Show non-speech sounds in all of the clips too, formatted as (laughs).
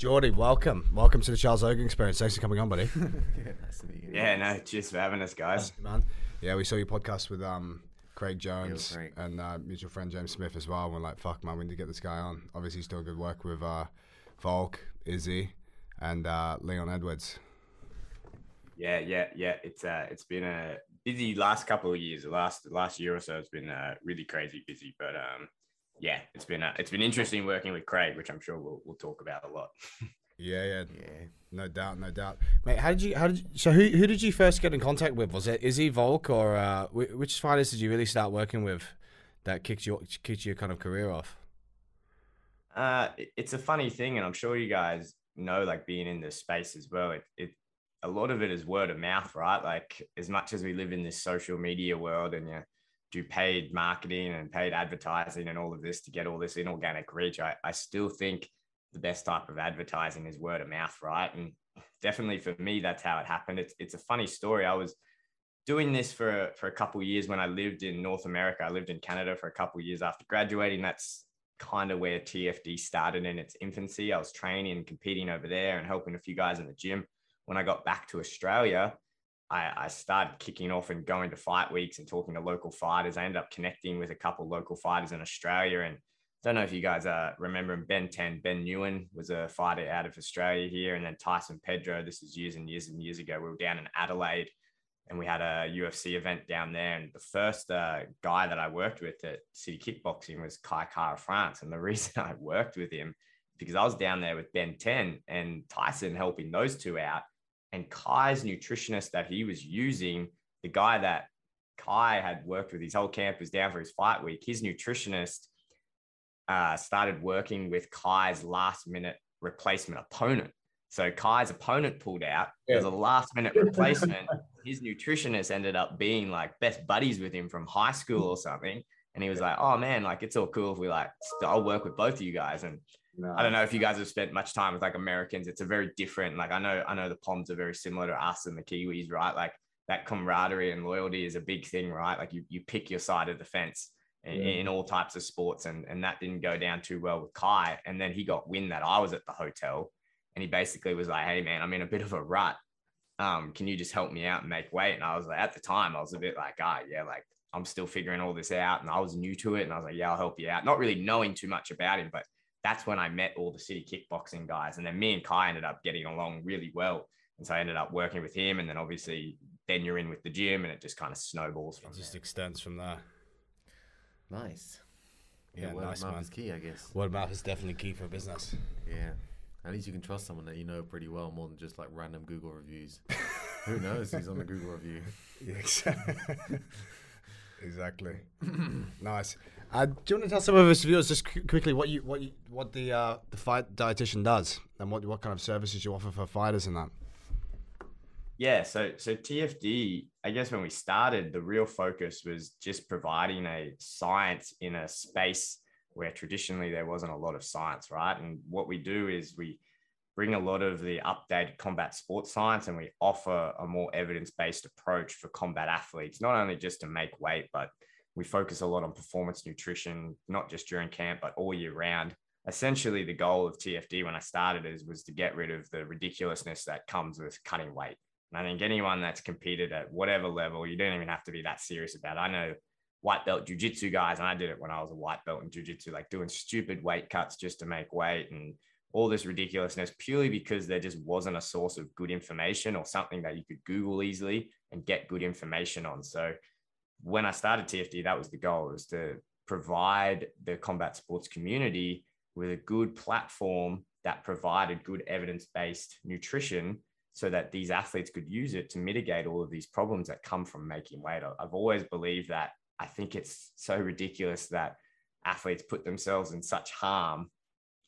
Jordy, welcome. Welcome to the Charles Logan Experience. Thanks for coming on, buddy. (laughs) yeah, nice to meet you. Yeah, no, cheers for having us, guys. Man. Yeah, we saw your podcast with um, Craig Jones Craig. and uh, mutual friend James Smith as well. And we're like, fuck, man, we need to get this guy on. Obviously, he's doing good work with uh, Volk, Izzy, and uh, Leon Edwards. Yeah, yeah, yeah. It's uh, it's been a busy last couple of years. The last last year or so, it's been uh, really crazy busy. But um, yeah, it's been uh, it's been interesting working with Craig, which I'm sure we'll we'll talk about a lot. (laughs) Yeah, yeah, Yeah. no doubt, no doubt. Mate, how did you? How did you, so? Who who did you first get in contact with? Was it Izzy Volk or uh, which fighters did you really start working with that kicked your kicked your kind of career off? Uh, it's a funny thing, and I'm sure you guys know, like being in this space as well. It, it a lot of it is word of mouth, right? Like as much as we live in this social media world, and you do paid marketing and paid advertising and all of this to get all this inorganic reach, I, I still think the best type of advertising is word of mouth, right? And definitely for me, that's how it happened. It's it's a funny story. I was doing this for for a couple of years when I lived in North America. I lived in Canada for a couple of years after graduating. That's kind of where TFD started in its infancy. I was training and competing over there and helping a few guys in the gym. When I got back to Australia, I, I started kicking off and going to fight weeks and talking to local fighters. I ended up connecting with a couple local fighters in Australia. And I don't know if you guys uh, remember Ben 10. Ben Nguyen was a fighter out of Australia here. And then Tyson Pedro, this is years and years and years ago. We were down in Adelaide and we had a UFC event down there. And the first uh, guy that I worked with at City Kickboxing was Kai Kara France. And the (laughs) reason I worked with him because I was down there with Ben 10 and Tyson helping those two out. And Kai's nutritionist that he was using, the guy that Kai had worked with his whole camp was down for his fight week, his nutritionist uh, started working with Kai's last minute replacement opponent. So Kai's opponent pulled out. It was a last minute replacement. (laughs) His nutritionist ended up being like best buddies with him from high school or something. And he was like, "Oh man, like it's all cool if we like, I'll work with both of you guys." And I don't know if you guys have spent much time with like Americans. It's a very different. Like I know, I know the Poms are very similar to us and the Kiwis, right? Like that camaraderie and loyalty is a big thing, right? Like you you pick your side of the fence in, Yeah. in all types of sports, and and that didn't go down too well with Kai. And then he got wind that I was at the hotel, and he basically was like, "Hey man, I'm in a bit of a rut. Um, can you just help me out and make weight?" And I was like, at the time, I was a bit like, "Ah, yeah, like." I'm still figuring all this out, and I was new to it, and I was like, "Yeah, I'll help you out." Not really knowing too much about him, but that's when I met all the city kickboxing guys. And then me and Kai ended up getting along really well. And so I ended up working with him. And then obviously, then you're in with the gym and it just kind of snowballs from It just there. extends from there. Nice. Yeah, word nice of mouth man. is key, I guess. Word of mouth is definitely key for business. Yeah. At least you can trust someone that you know pretty well more than just like random Google reviews. Who knows who's on the Google review? Yeah, (laughs) exactly. exactly. (laughs) nice. Uh, do you want to tell some of us viewers just quickly what you what you what the uh, the fight dietitian does and what what kind of services you offer for fighters and that? Yeah. So, so TFD, I guess when we started, the real focus was just providing a science in a space where traditionally there wasn't a lot of science, right? And what we do is we bring a lot of the updated combat sports science and we offer a more evidence-based approach for combat athletes, not only just to make weight, but we focus a lot on performance nutrition, not just during camp, but all year round. Essentially, the goal of TFD when I started is was to get rid of the ridiculousness that comes with cutting weight. And I think anyone that's competed at whatever level, you don't even have to be that serious about it. I know white belt jujitsu guys, and I did it when I was a white belt in jujitsu, like doing stupid weight cuts just to make weight and all this ridiculousness purely because there just wasn't a source of good information or something that you could Google easily and get good information on. So when I started TFD, that was the goal was to provide the combat sports community with a good platform that provided good evidence-based nutrition so that these athletes could use it to mitigate all of these problems that come from making weight. I've always believed that. I think it's so ridiculous that athletes put themselves in such harm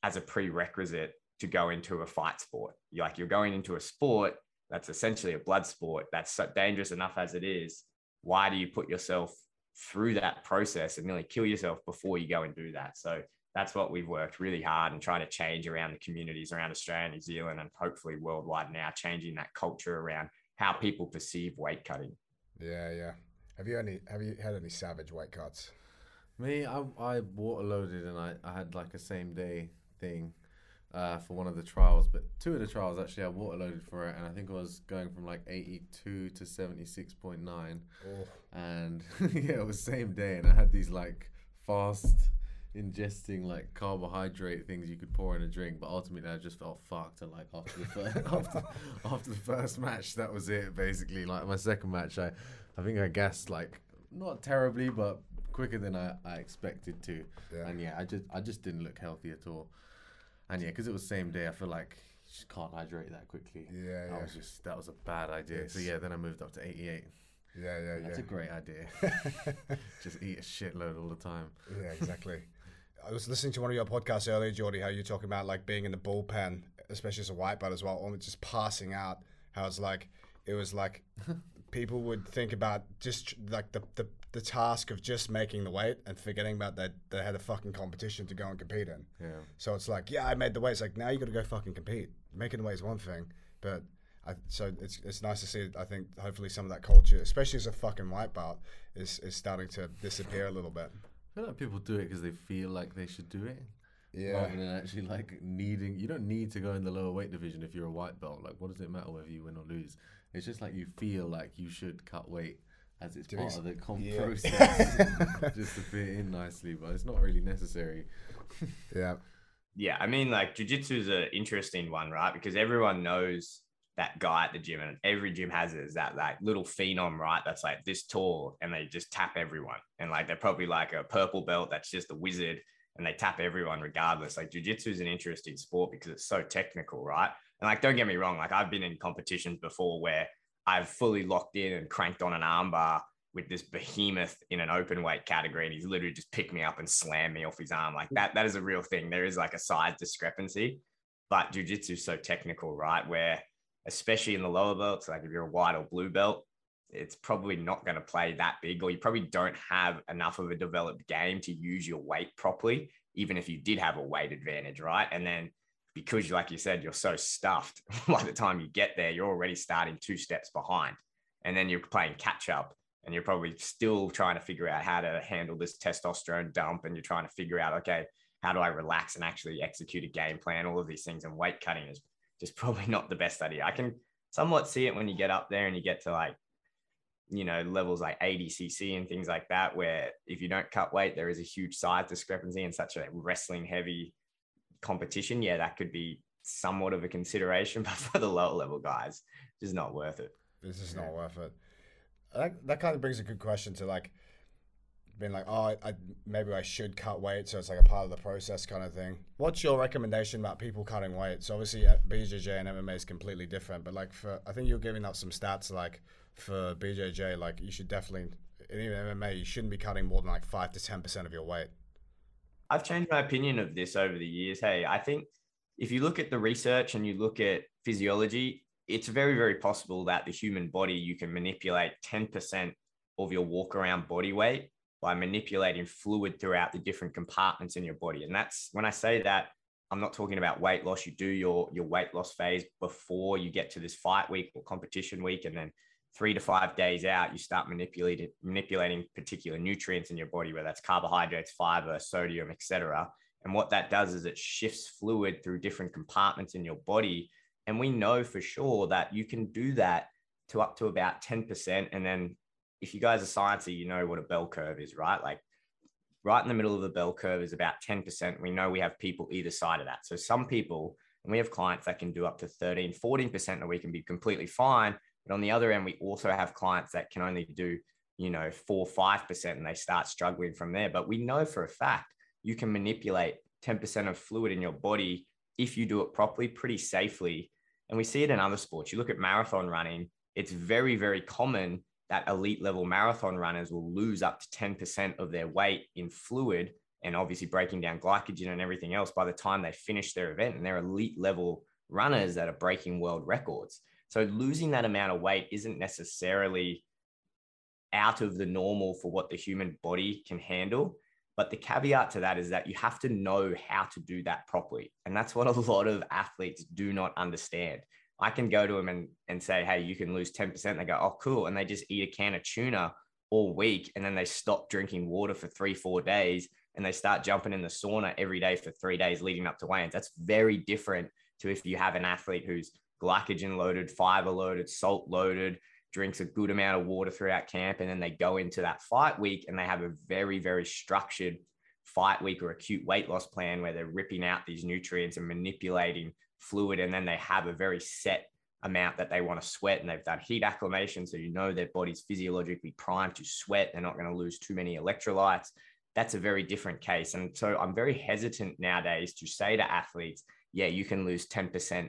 as a prerequisite to go into a fight sport. You're like you're going into a sport that's essentially a blood sport that's so dangerous enough as it is. Why do you put yourself through that process and nearly kill yourself before you go and do that? So that's what we've worked really hard and trying to change around the communities around Australia, New Zealand, and hopefully worldwide now, changing that culture around how people perceive weight cutting. Yeah, yeah. Have you any have you had any savage weight cuts? Me, I, I water loaded and I, I had like a same day thing. Uh, for one of the trials, but two of the trials actually I water loaded for it, and I think I was going from like 82 to 76.9, Oh. and (laughs) yeah, it was same day, and I had these like fast ingesting like carbohydrate things you could pour in a drink, but ultimately I just felt fucked. And like after the first, (laughs) after, after the first match, that was it basically. Like my second match, I I think I gassed like not terribly, but quicker than I, I expected to. Yeah. And yeah, I just I just didn't look healthy at all. And yeah, because it was same day, I feel like you just can't hydrate that quickly. Yeah, that yeah. was just that was a bad idea. So yeah, then I moved up to 88. Yeah, yeah, yeah. That's yeah. a great idea. (laughs) (laughs) just eat a shitload all the time. Yeah, exactly. I was listening to one of your podcasts earlier, Jordy, how you're talking about like being in the bullpen, especially as a white belt as well, almost just passing out. How it's like, it was like (laughs) people would think about just like the, the, the task of just making the weight and forgetting about that they had a fucking competition to go and compete in. Yeah. So it's like, yeah, I made the weight. It's like now you got to go fucking compete. Making the weight is one thing, but I, so it's it's nice to see. I think hopefully some of that culture, especially as a fucking white belt, is is starting to disappear a little bit. I feel like people do it because they feel like they should do it. Yeah, Rather than actually like needing, you don't need to go in the lower weight division if you're a white belt. Like, what does it matter whether you win or lose? It's just like you feel like you should cut weight as it's Do part of the comp yeah. process, (laughs) just to fit in nicely. But it's not really necessary. (laughs) yeah, Yeah, I mean, like jujitsu is an interesting one, right? Because everyone knows that guy at the gym, and every gym has it. Is that like little phenom, right? That's like this tall, and they just tap everyone, and like they're probably like a purple belt that's just a wizard, and they tap everyone regardless. Like jujitsu is an interesting sport because it's so technical, right? And like, don't get me wrong, like I've been in competitions before where I've fully locked in and cranked on an armbar with this behemoth in an open weight category, and he's literally just picked me up and slammed me off his arm. Like that, that is a real thing. There is like a size discrepancy, but jujitsu is so technical, right? Where especially in the lower belts, like if you're a white or blue belt, it's probably not going to play that big, or you probably don't have enough of a developed game to use your weight properly, even if you did have a weight advantage, right? And then because, like you said, you're so stuffed, (laughs) by the time you get there, you're already starting two steps behind. And then you're playing catch up and you're probably still trying to figure out how to handle this testosterone dump. And you're trying to figure out, okay, how do I relax and actually execute a game plan? All of these things. And weight cutting is just (laughs) probably not the best idea. I can somewhat see it when you get up there and you get to like, you know, levels like ADCC and things like that, where if you don't cut weight, there is a huge size discrepancy in such a wrestling heavy competition. Yeah, that could be somewhat of a consideration, (laughs) but for the lower level guys, it's just not worth it. this is not worth it. That that kind of brings a good question to like being like, oh, I, I maybe I should cut weight, so it's like a part of the process kind of thing. What's your recommendation about people cutting weight? So obviously BJJ and MMA is completely different, but like for I think you're giving out some stats like for BJJ, like you should definitely in even MMA you shouldn't be cutting more than like five to ten percent of your weight. I've changed my opinion of this over the years. Hey, I think if you look at the research and you look at physiology, it's very, very possible that the human body, you can manipulate 10% of your walk around body weight by manipulating fluid throughout the different compartments in your body. And that's when I say that, I'm not talking about weight loss. You do your, your weight loss phase before you get to this fight week or competition week. And then three to five days out, you start manipulating manipulating particular nutrients in your body, whether that's carbohydrates, fiber, sodium, etc. And what that does is it shifts fluid through different compartments in your body. And we know for sure that you can do that to up to about 10%. And then if you guys are sciencey, you know what a bell curve is, right? Like right in the middle of the bell curve is about 10%. We know we have people either side of that. So some people, and we have clients that can do up to 13, 14% and we can be completely fine. But on the other end, we also have clients that can only do, you know, four, 5% and they start struggling from there. But we know for a fact you can manipulate 10% of fluid in your body if you do it properly, pretty safely. And we see it in other sports. You look at marathon running, it's very, very common that elite level marathon runners will lose up to 10% of their weight in fluid and obviously breaking down glycogen and everything else by the time they finish their event. And they're elite level runners that are breaking world records. So losing that amount of weight isn't necessarily out of the normal for what the human body can handle. But the caveat to that is that you have to know how to do that properly. And that's what a (laughs) lot of athletes do not understand. I can go to them and, and say, hey, you can lose 10%. They go, oh, cool. And they just eat a can of tuna all week. And then they stop drinking water for three, four days. and they start jumping in the sauna every day for three days leading up to weigh-ins. That's very different to if you have an athlete who's glycogen loaded, fiber loaded, salt loaded, drinks a good amount of water throughout camp, and then they go into that fight week and they have a very, very structured fight week or acute weight loss plan where they're ripping out these nutrients and manipulating fluid, and then they have a very set amount that they want to sweat and they've done heat acclimation so you know their body's physiologically primed to sweat they're not going to lose too many electrolytes. That's a very different case and so i'm very hesitant nowadays to say to athletes yeah you can lose 10%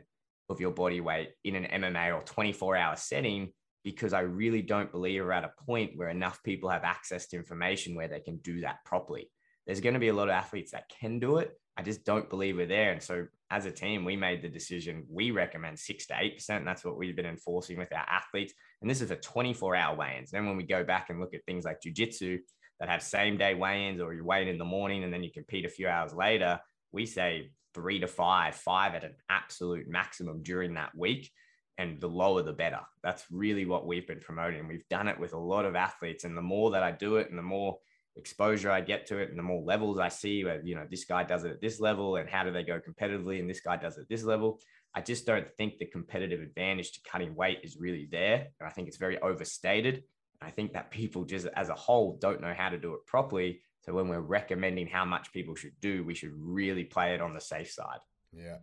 of your body weight in an mma or 24 hour setting because i really don't believe we're at a point where enough people have access to information where they can do that properly there's going to be a lot of athletes that can do it I just don't believe we're there. And so as a team, we made the decision. We recommend six to eight percent. That's what we've been enforcing with our athletes. And this is a 24 hour weigh-ins. Then when we go back and look at things like jujitsu that have same day weigh-ins, or you weigh in in the morning and then you compete a few hours later, we say three to five, five at an absolute maximum during that week. And the lower, the better. That's really what we've been promoting. We've done it with a lot of athletes. And the more that I do it and the more exposure I get to it and the more levels I see where, you know, this guy does it at this level and how do they go competitively and this guy does it at this level. I just don't think the competitive advantage to cutting weight is really there. And I think it's very overstated. I think that people just as a whole don't know how to do it properly. So when we're recommending how much people should do, we should really play it on the safe side. Yeah.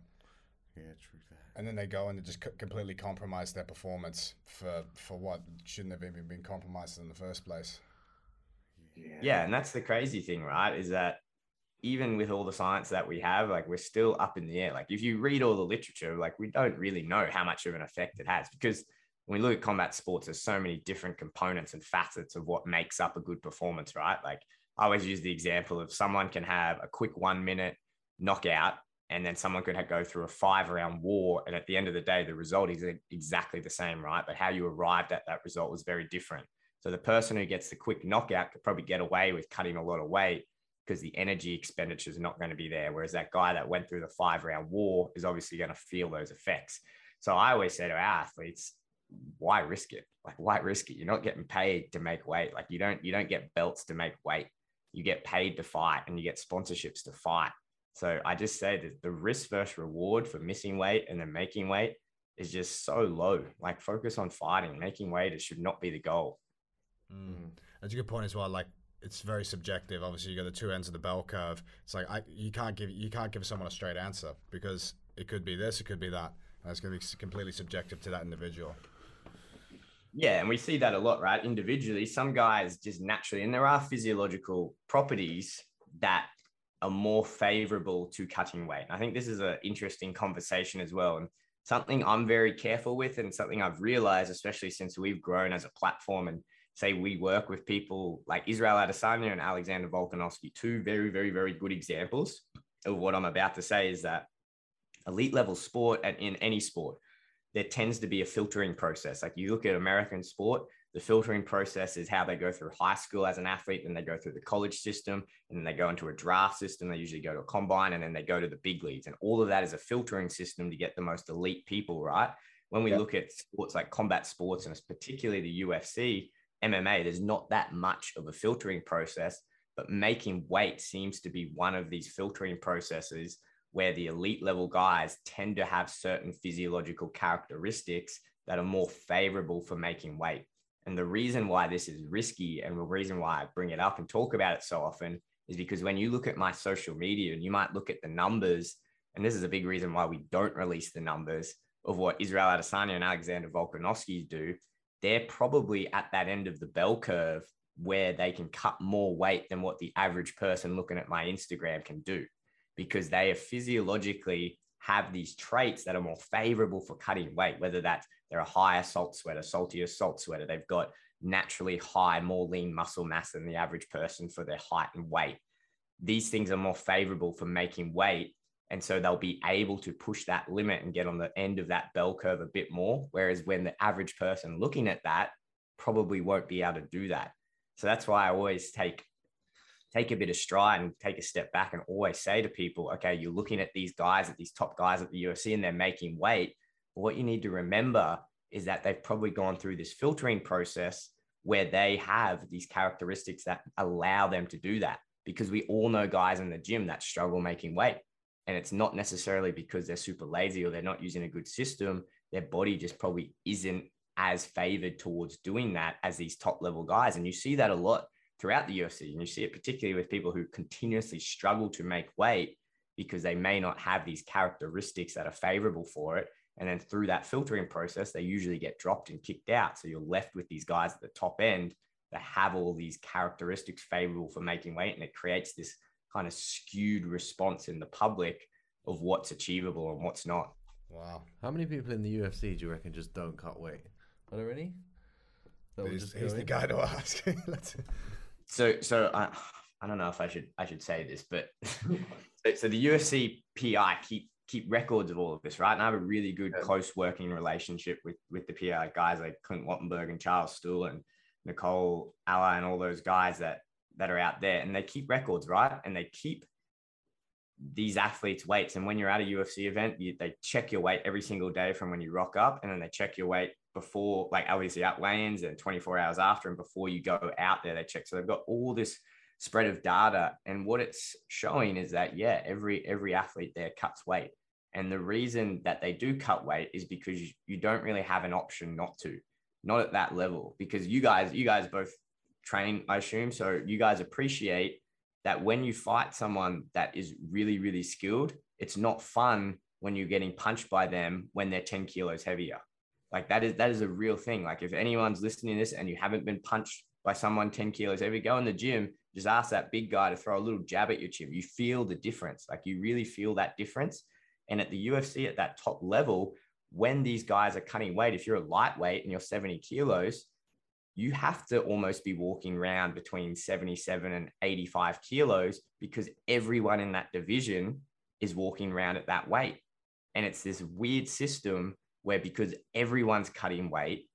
Yeah, true that. And then they go and they just completely compromise their performance for for what shouldn't have even been compromised in the first place. Yeah. yeah. And that's the crazy thing, right? Is that even with all the science that we have, like we're still up in the air. Like if you read all the literature, like we don't really know how much of an effect it has because when we look at combat sports, there's so many different components and facets of what makes up a good performance, right? Like I always use the example of someone can have a quick one minute knockout and then someone could go through a five round war. And at the end of the day, the result is exactly the same, right? But how you arrived at that result was very different. So the person who gets the quick knockout could probably get away with cutting a lot of weight because the energy expenditure is not going to be there. Whereas that guy that went through the five round war is obviously going to feel those effects. So I always say to our athletes, why risk it? Like, why risk it? You're not getting paid to make weight. Like you don't, you don't get belts to make weight. You get paid to fight and you get sponsorships to fight. So I just say that the risk versus reward for missing weight and then making weight is just so low. Like focus on fighting, making weight. It should not be the goal. Mm. That's a good point as well. Like it's very subjective. Obviously, you got the two ends of the bell curve. It's like I, you can't give you can't give someone a straight answer because it could be this, it could be that. And it's going to be completely subjective to that individual. Yeah, and we see that a lot, right? Individually, some guys just naturally, and there are physiological properties that are more favorable to cutting weight. And I think this is an interesting conversation as well. And something I'm very careful with, and something I've realized, especially since we've grown as a platform and say we work with people like Israel Adesanya and Alexander Volkanovski, two very, very, very good examples of what I'm about to say is that elite level sport and in any sport, there tends to be a filtering process. Like you look at American sport, the filtering process is how they go through high school as an athlete, then they go through the college system, and then they go into a draft system. They usually go to a combine, and then they go to the big leagues. And all of that is a filtering system to get the most elite people, right? When we look at sports like combat sports, and particularly the UFC, MMA, there's not that much of a filtering process, but making weight seems to be one of these filtering processes where the elite level guys tend to have certain physiological characteristics that are more favorable for making weight. And the reason why this is risky and the reason why I bring it up and talk about it so often is because when you look at my social media and you might look at the numbers, and this is a big reason why we don't release the numbers of what Israel Adesanya and Alexander Volkanovski do, they're probably at that end of the bell curve where they can cut more weight than what the average person looking at my Instagram can do because they are physiologically have these traits that are more favorable for cutting weight, whether that's they're a higher salt sweater, saltier salt sweater, they've got naturally high, more lean muscle mass than the average person for their height and weight. These things are more favorable for making weight and so they'll be able to push that limit and get on the end of that bell curve a bit more. Whereas when the average person looking at that probably won't be able to do that. So that's why I always take take a bit of stride and take a step back and always say to people, okay, you're looking at these guys, at these top guys at the UFC, and they're making weight. But what you need to remember is that they've probably gone through this filtering process where they have these characteristics that allow them to do that. because we all know guys in the gym that struggle making weight. And it's not necessarily because they're super lazy or they're not using a good system. Their body just probably isn't as favored towards doing that as these top level guys. And you see that a lot throughout the UFC. And you see it particularly with people who continuously struggle to make weight because they may not have these characteristics that are favorable for it. And then through that filtering process, they usually get dropped and kicked out. So you're left with these guys at the top end that have all these characteristics favorable for making weight. And it creates this kind of skewed response in the public of what's achievable and what's not. Wow. How many people in the UFC do you reckon just don't cut weight? Are there any? That he's, he's the guy to ask. (laughs) so, so I, I don't know if I should I should say this, but (laughs) so, the UFC PI keep keep records of all of this, right? And I have a really good yeah. close working relationship with with the PI guys like Clint Wattenberg and Charles Stuhl and Nicole Alla and all those guys that that are out there, and they keep records, right? And they keep these athletes' weights. And when you're at a UFC event, you, they check your weight every single day from when you rock up, and then they check your weight before, like obviously at weigh-ins and 24 hours after, and before you go out there, they check. So they've got all this spread of data, and what it's showing is that yeah, every every athlete there cuts weight, and the reason that they do cut weight is because you, don't really have an option not to, not at that level, because you guys you guys both train, I assume, so you guys appreciate that when you fight someone that is really, really skilled, it's not fun when you're getting punched by them when they're 10 kilos heavier. Like that is that is a real thing. Like if anyone's listening to this and you haven't been punched by someone 10 kilos heavy, go in the gym, just ask that big guy to throw a little jab at your chin. You feel the difference. Like you really feel that difference. And at the UFC at that top level, when these guys are cutting weight, if you're a lightweight and you're 70 kilos, you have to almost be walking around between 77 and 85 kilos because everyone in that division is walking around at that weight. And it's this weird system where because everyone's cutting weight,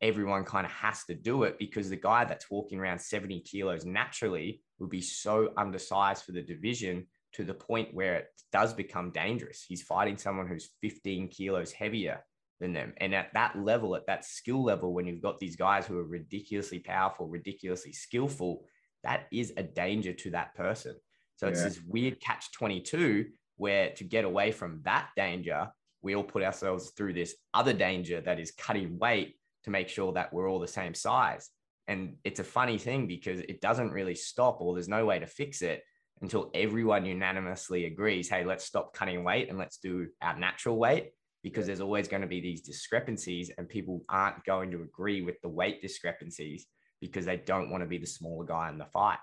everyone kind of has to do it because the guy that's walking around 70 kilos naturally would be so undersized for the division to the point where it does become dangerous. He's fighting someone who's 15 kilos heavier than them. And at that level, at that skill level, when you've got these guys who are ridiculously powerful, ridiculously skillful, that is a danger to that person. So it's this weird catch 22 where to get away from that danger, we all put ourselves through this other danger that is cutting weight to make sure that we're all the same size. And it's a funny thing because it doesn't really stop or there's no way to fix it until everyone unanimously agrees, hey, let's stop cutting weight and let's do our natural weight because there's always going to be these discrepancies and people aren't going to agree with the weight discrepancies because they don't want to be the smaller guy in the fight.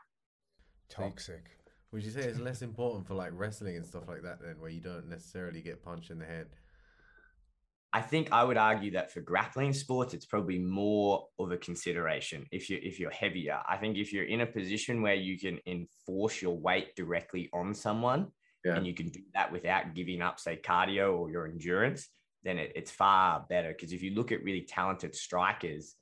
Toxic. Would you say it's less important for like wrestling and stuff like that then where you don't necessarily get punched in the head? I think I would argue that for grappling sports, it's probably more of a consideration if you if you're heavier. I think if you're in a position where you can enforce your weight directly on someone, yeah. and you can do that without giving up, say, cardio or your endurance, then it, it's far better. Because if you look at really talented strikers,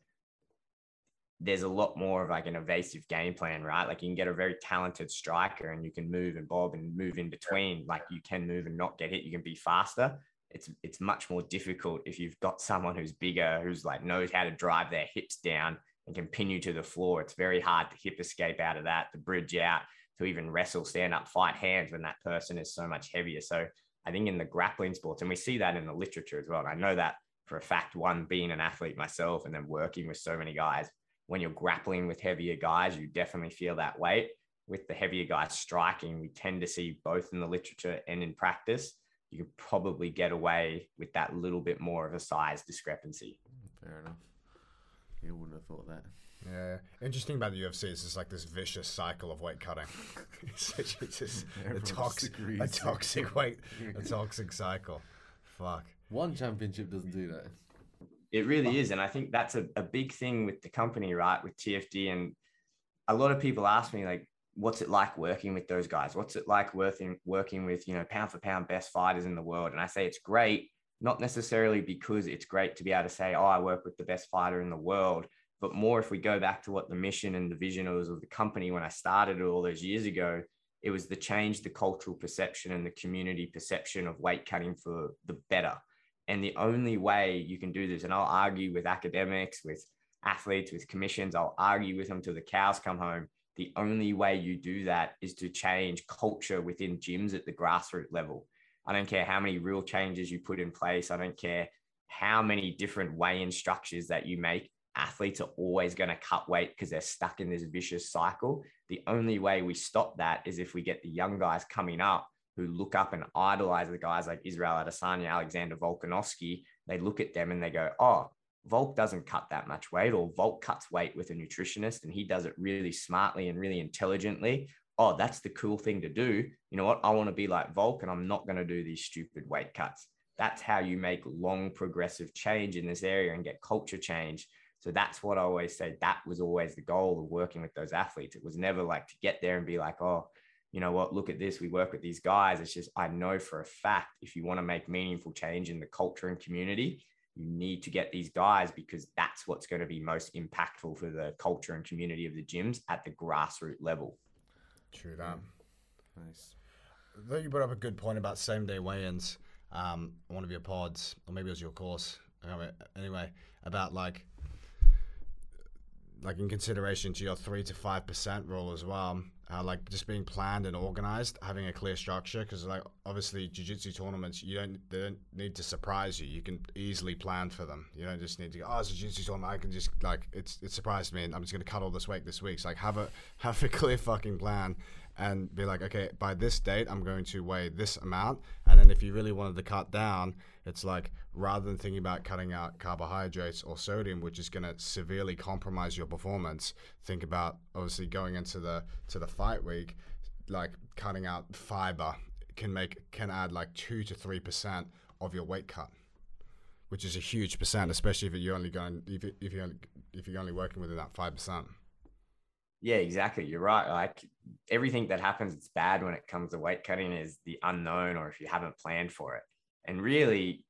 there's a lot more of like an evasive game plan, right? Like you can get a very talented striker and you can move and bob and move in between. Like you can move and not get hit. You can be faster. It's it's much more difficult if you've got someone who's bigger, who's like knows how to drive their hips down and can pin you to the floor. It's very hard to hip escape out of that, to bridge out to even wrestle, stand up, fight hands when that person is so much heavier. So I think in the grappling sports, and we see that in the literature as well. And I know that for a fact, one being an athlete myself and then working with so many guys, when you're grappling with heavier guys, you definitely feel that weight. With the heavier guys striking, we tend to see both in the literature and in practice, you can probably get away with that little bit more of a size discrepancy. Fair enough. You wouldn't have thought that. Yeah, interesting about the UFC is it's like this vicious cycle of weight cutting. (laughs) (laughs) it's, just a toxic, a toxic weight, a (laughs) toxic cycle. Fuck. One championship doesn't do that. It really is, and I think that's a, a big thing with the company, right? With TFD, and a lot of people ask me like, "What's it like working with those guys? What's it like working working with you know pound for pound best fighters in the world?" And I say it's great, not necessarily because it's great to be able to say, "Oh, I work with the best fighter in the world." But more if we go back to what the mission and the vision was of the company when I started all those years ago, it was the change the cultural perception and the community perception of weight cutting for the better. And the only way you can do this, and I'll argue with academics, with athletes, with commissions, I'll argue with them till the cows come home. the only way you do that is to change culture within gyms at the grassroots level. I don't care how many real changes you put in place. I don't care how many different weigh-in structures that you make. Athletes are always going to cut weight because they're stuck in this vicious cycle. The only way we stop that is if we get the young guys coming up who look up and idolize the guys like Israel Adesanya, Alexander Volkanovski. They look at them and they go, oh, Volk doesn't cut that much weight, or Volk cuts weight with a nutritionist and he does it really smartly and really intelligently. Oh, that's the cool thing to do. You know what? I want to be like Volk and I'm not going to do these stupid weight cuts. That's how you make long progressive change in this area and get culture change. So that's what I always say. That was always the goal of working with those athletes. It was never like to get there and be like, oh, you know what, look at this. We work with these guys. It's just, I know for a fact if you want to make meaningful change in the culture and community, you need to get these guys because that's what's going to be most impactful for the culture and community of the gyms at the grassroots level. True that. Nice. Though you brought up a good point about same day weigh-ins, um, one of your pods, or maybe it was your course. Anyway, about like like in consideration to your three to five percent rule as well uh, like just being planned and organized, having a clear structure. Because like obviously, jiu-jitsu tournaments, you don't they don't need to surprise you. You can easily plan for them. You don't just need to go, oh, it's a jiu-jitsu tournament. I can just like it's it surprised me, and I'm just gonna cut all this weight this week. So like have a (laughs) have a clear fucking plan. And be like, okay, by this date, I'm going to weigh this amount. And then if you really wanted to cut down, it's like rather than thinking about cutting out carbohydrates or sodium, which is going to severely compromise your performance, think about obviously going into the to the fight week, like cutting out fiber can make can add like two to three percent of your weight cut, which is a huge percent, especially if you're only going if if you if you're only working within that five percent. Yeah, exactly. You're right. Like everything that happens, it's bad when it comes to weight cutting is the unknown or if you haven't planned for it. And really,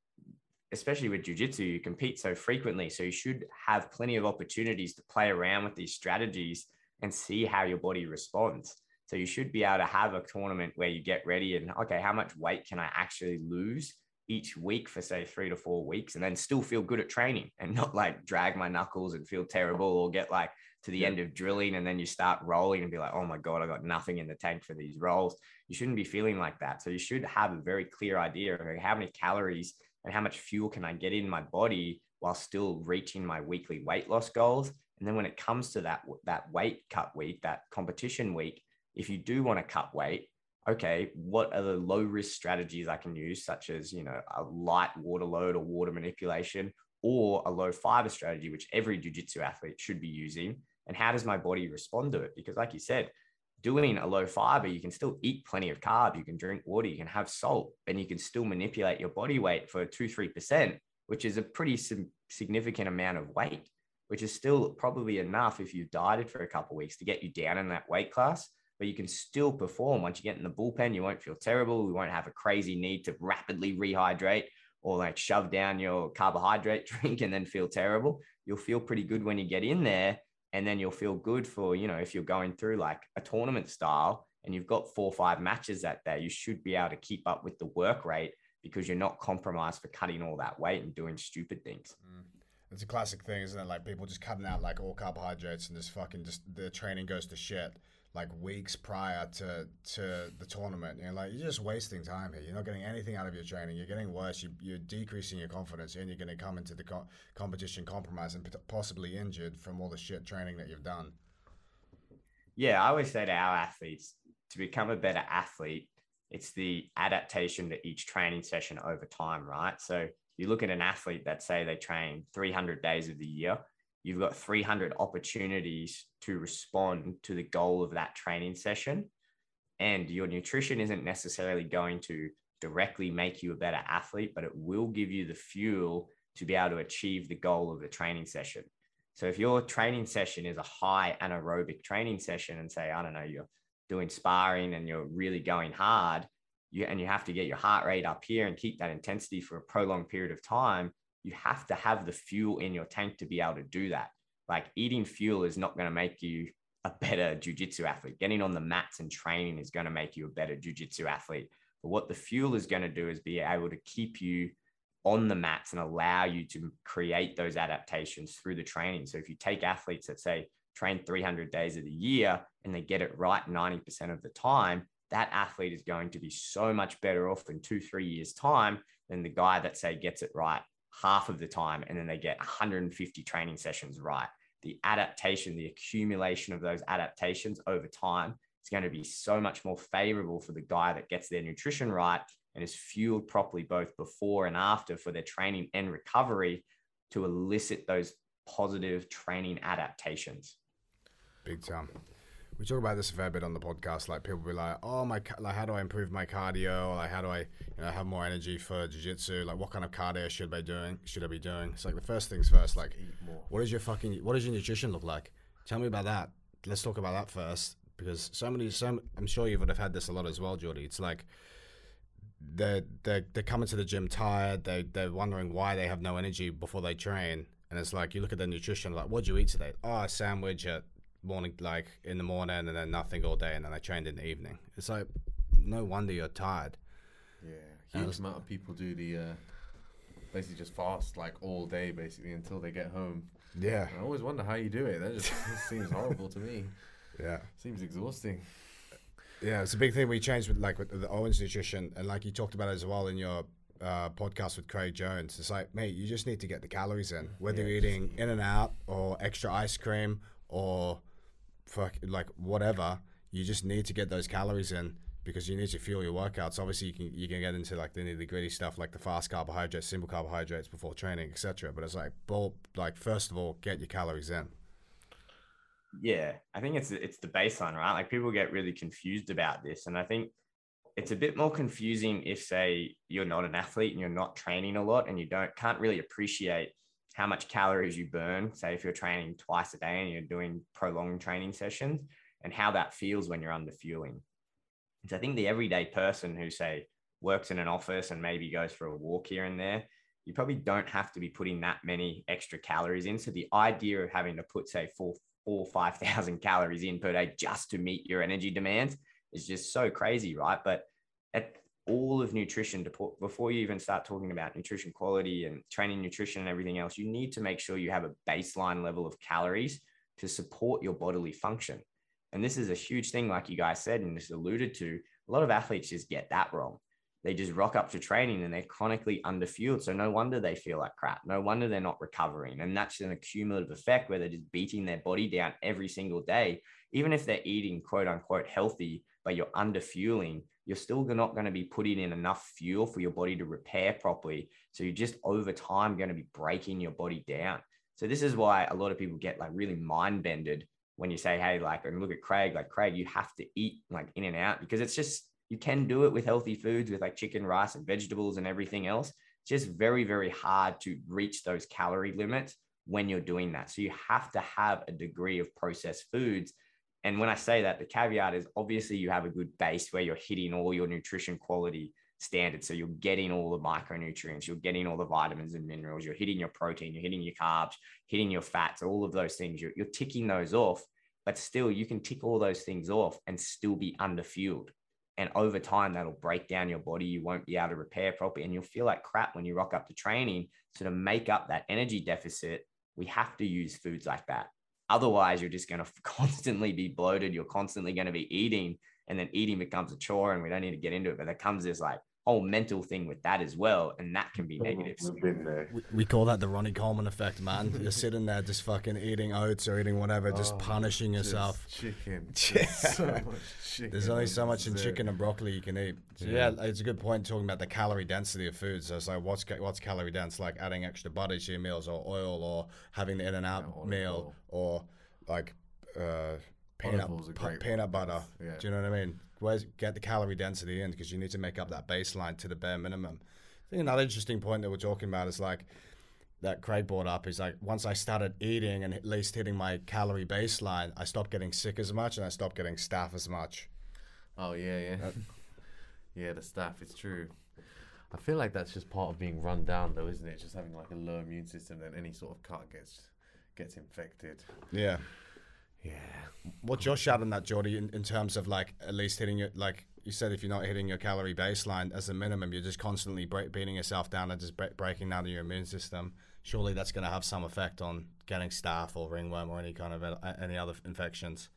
especially with jujitsu, you compete so frequently. So you should have plenty of opportunities to play around with these strategies and see how your body responds. So you should be able to have a tournament where you get ready and okay, how much weight can I actually lose each week for say three to four weeks and then still feel good at training and not like drag my knuckles and feel terrible or get like to the end of drilling and then you start rolling and be like, oh my God, I got nothing in the tank for these rolls. You shouldn't be feeling like that. So you should have a very clear idea of how many calories and how much fuel can I get in my body while still reaching my weekly weight loss goals. And then when it comes to that, that weight cut week, that competition week, if you do want to cut weight, okay, what are the low risk strategies I can use, such as, you know, a light water load or water manipulation or a low fiber strategy, which every jiu-jitsu athlete should be using. And how does my body respond to it? Because like you said, doing a low fiber, you can still eat plenty of carb, you can drink water, you can have salt, and you can still manipulate your body weight for two, 3%, which is a pretty significant amount of weight, which is still probably enough if you've dieted for a couple weeks to get you down in that weight class. But you can still perform once you get in the bullpen. You won't feel terrible. You won't have a crazy need to rapidly rehydrate or like shove down your carbohydrate (laughs) drink and then feel terrible. You'll feel pretty good when you get in there and then you'll feel good for you know if you're going through like a tournament style and you've got four or five matches that day you should be able to keep up with the work rate because you're not compromised for cutting all that weight and doing stupid things mm. it's a classic thing isn't it like people just cutting out like all carbohydrates and just fucking just the training goes to shit like weeks prior to to the tournament. You know, like you're just wasting time here. You're not getting anything out of your training. You're getting worse. You, you're decreasing your confidence, and you're going to come into the co- competition compromised and possibly injured from all the shit training that you've done. Yeah, I always say to our athletes to become a better athlete, it's the adaptation to each training session over time, right? So you look at an athlete that say they train 300 days of the year you've got 300 opportunities to respond to the goal of that training session. And your nutrition isn't necessarily going to directly make you a better athlete, but it will give you the fuel to be able to achieve the goal of the training session. So if your training session is a high anaerobic training session and say, I don't know, you're doing sparring and you're really going hard, you, and you have to get your heart rate up here and keep that intensity for a prolonged period of time, you have to have the fuel in your tank to be able to do that. Like eating fuel is not going to make you a better jujitsu athlete. Getting on the mats and training is going to make you a better jujitsu athlete. But what the fuel is going to do is be able to keep you on the mats and allow you to create those adaptations through the training. So if you take athletes that say train 300 days of the year and they get it right 90% of the time, that athlete is going to be so much better off in two, three years' time than the guy that, say, gets it right half of the time and then they get 150 training sessions right. The adaptation, the accumulation of those adaptations over time is going to be so much more favorable for the guy that gets their nutrition right and is fueled properly both before and after for their training and recovery to elicit those positive training adaptations. Big time. We talk about this a fair bit on the podcast. Like people be like, "Oh my, like how do I improve my cardio? Or like how do I, you know, have more energy for jiu-jitsu? Like what kind of cardio should I be doing? Should I be doing?" It's like the first things first. Like, what is your fucking, what does your nutrition look like? Tell me about that. Let's talk about that first because so many, some I'm sure you would have had this a lot as well, Jordy. It's like they're they're they're coming to the gym tired. They they're wondering why they have no energy before they train, and it's like you look at their nutrition, like what'd you eat today? Oh, a sandwich at morning, like in the morning, and then nothing all day, and then I trained in the evening. It's like no wonder you're tired. Yeah, huge amount of people do the uh, basically just fast like all day basically until they get home. Yeah, I always wonder how you do it. That just seems horrible to me. (laughs) yeah. Seems exhausting. Yeah, it's a big thing we changed with like with the Owens nutrition, and like you talked about as well in your uh, podcast with Craig Jones. It's like, mate, you just need to get the calories in, whether Yeah, you're eating in and out or extra ice cream or fuck like whatever. You just need to get those calories in because you need to fuel your workouts. Obviously, you can you can get into like the nitty gritty stuff like the fast carbohydrates, simple carbohydrates before training, etc. But it's like, bulk, like first of all, get your calories in. Yeah, I think it's it's the baseline, right? Like people get really confused about this, and I think it's a bit more confusing if, say, you're not an athlete and you're not training a lot, and you don't can't really appreciate how much calories you burn. Say if you're training twice a day and you're doing prolonged training sessions, and how that feels when you're under fueling. So I think the everyday person who say works in an office and maybe goes for a walk here and there, you probably don't have to be putting that many extra calories in. So the idea of having to put say four, four, five thousand (laughs) calories in per day just to meet your energy demands is just so crazy, right? But at all of nutrition to before you even start talking about nutrition quality and training nutrition and everything else, you need to make sure you have a baseline level of calories to support your bodily function. And this is a huge thing, like you guys said and just alluded to. A lot of athletes just get that wrong. They just rock up to training and they're chronically underfueled. So no wonder they feel like crap. No wonder they're not recovering. And that's an accumulative effect where they're just beating their body down every single day. Even if they're eating quote unquote healthy, but you're underfueling, you're still not going to be putting in enough fuel for your body to repair properly. So you're just over time going to be breaking your body down. So this is why a lot of people get like really mind bended when you say, hey, like, and look at Craig, like, Craig, you have to eat like in and out because it's just, you can do it with healthy foods, with like chicken, rice, and vegetables and everything else. It's just very, very hard to reach those calorie limits when you're doing that. So you have to have a degree of processed foods. And when I say that, the caveat is obviously you have a good base where you're hitting all your nutrition quality standards. So you're getting all the micronutrients, you're getting all the vitamins and minerals, you're hitting your protein, you're hitting your carbs, hitting your fats, all of those things. You're, you're ticking those off, but still you can tick all those things off and still be underfueled. And over time, that'll break down your body. You won't be able to repair properly, and you'll feel like crap when you rock up to training. So, to make up that energy deficit, we have to use foods like that. Otherwise, you're just going (laughs) to constantly be bloated. You're constantly going to be eating, and then eating becomes a chore. And we don't need to get into it, but there comes this like whole mental thing with that as well, and that can be negative. We've been there. We, we call that the Ronnie Coleman effect, man. You're sitting there just fucking eating oats or eating whatever, just Oh, punishing Just yourself. chicken. (laughs) Yeah. There's so chicken. There's only so much in dessert. chicken and broccoli you can eat. So yeah. Yeah. it's a good point talking about the calorie density of foods. So it's like what's what's calorie dense? Like adding extra butter to your meals, or oil, or having the in and out Yeah, olive meal, or like uh, peanut oil's a pu- great peanut butter. Yeah. Do you know what I mean? Where's get the calorie density in because you need to make up that baseline to the bare minimum. I think another interesting point that we're talking about is like that Craig brought up is like once I started eating and at least hitting my calorie baseline, I stopped getting sick as much and I stopped getting staph as much. Oh yeah, yeah, Uh, (laughs) yeah. The staph, it's true. I feel like that's just part of being run down, though, isn't it? Just having like a low immune system, then any sort of cut gets gets infected. Yeah. Yeah. What's your shot on that, Jordy, in, in terms of like at least hitting it, like you said if you're not hitting your calorie baseline as a minimum, you're just constantly break, beating yourself down and just break, breaking down your immune system. Surely that's going to have some effect on getting staph or ringworm or any kind of uh, any other infections.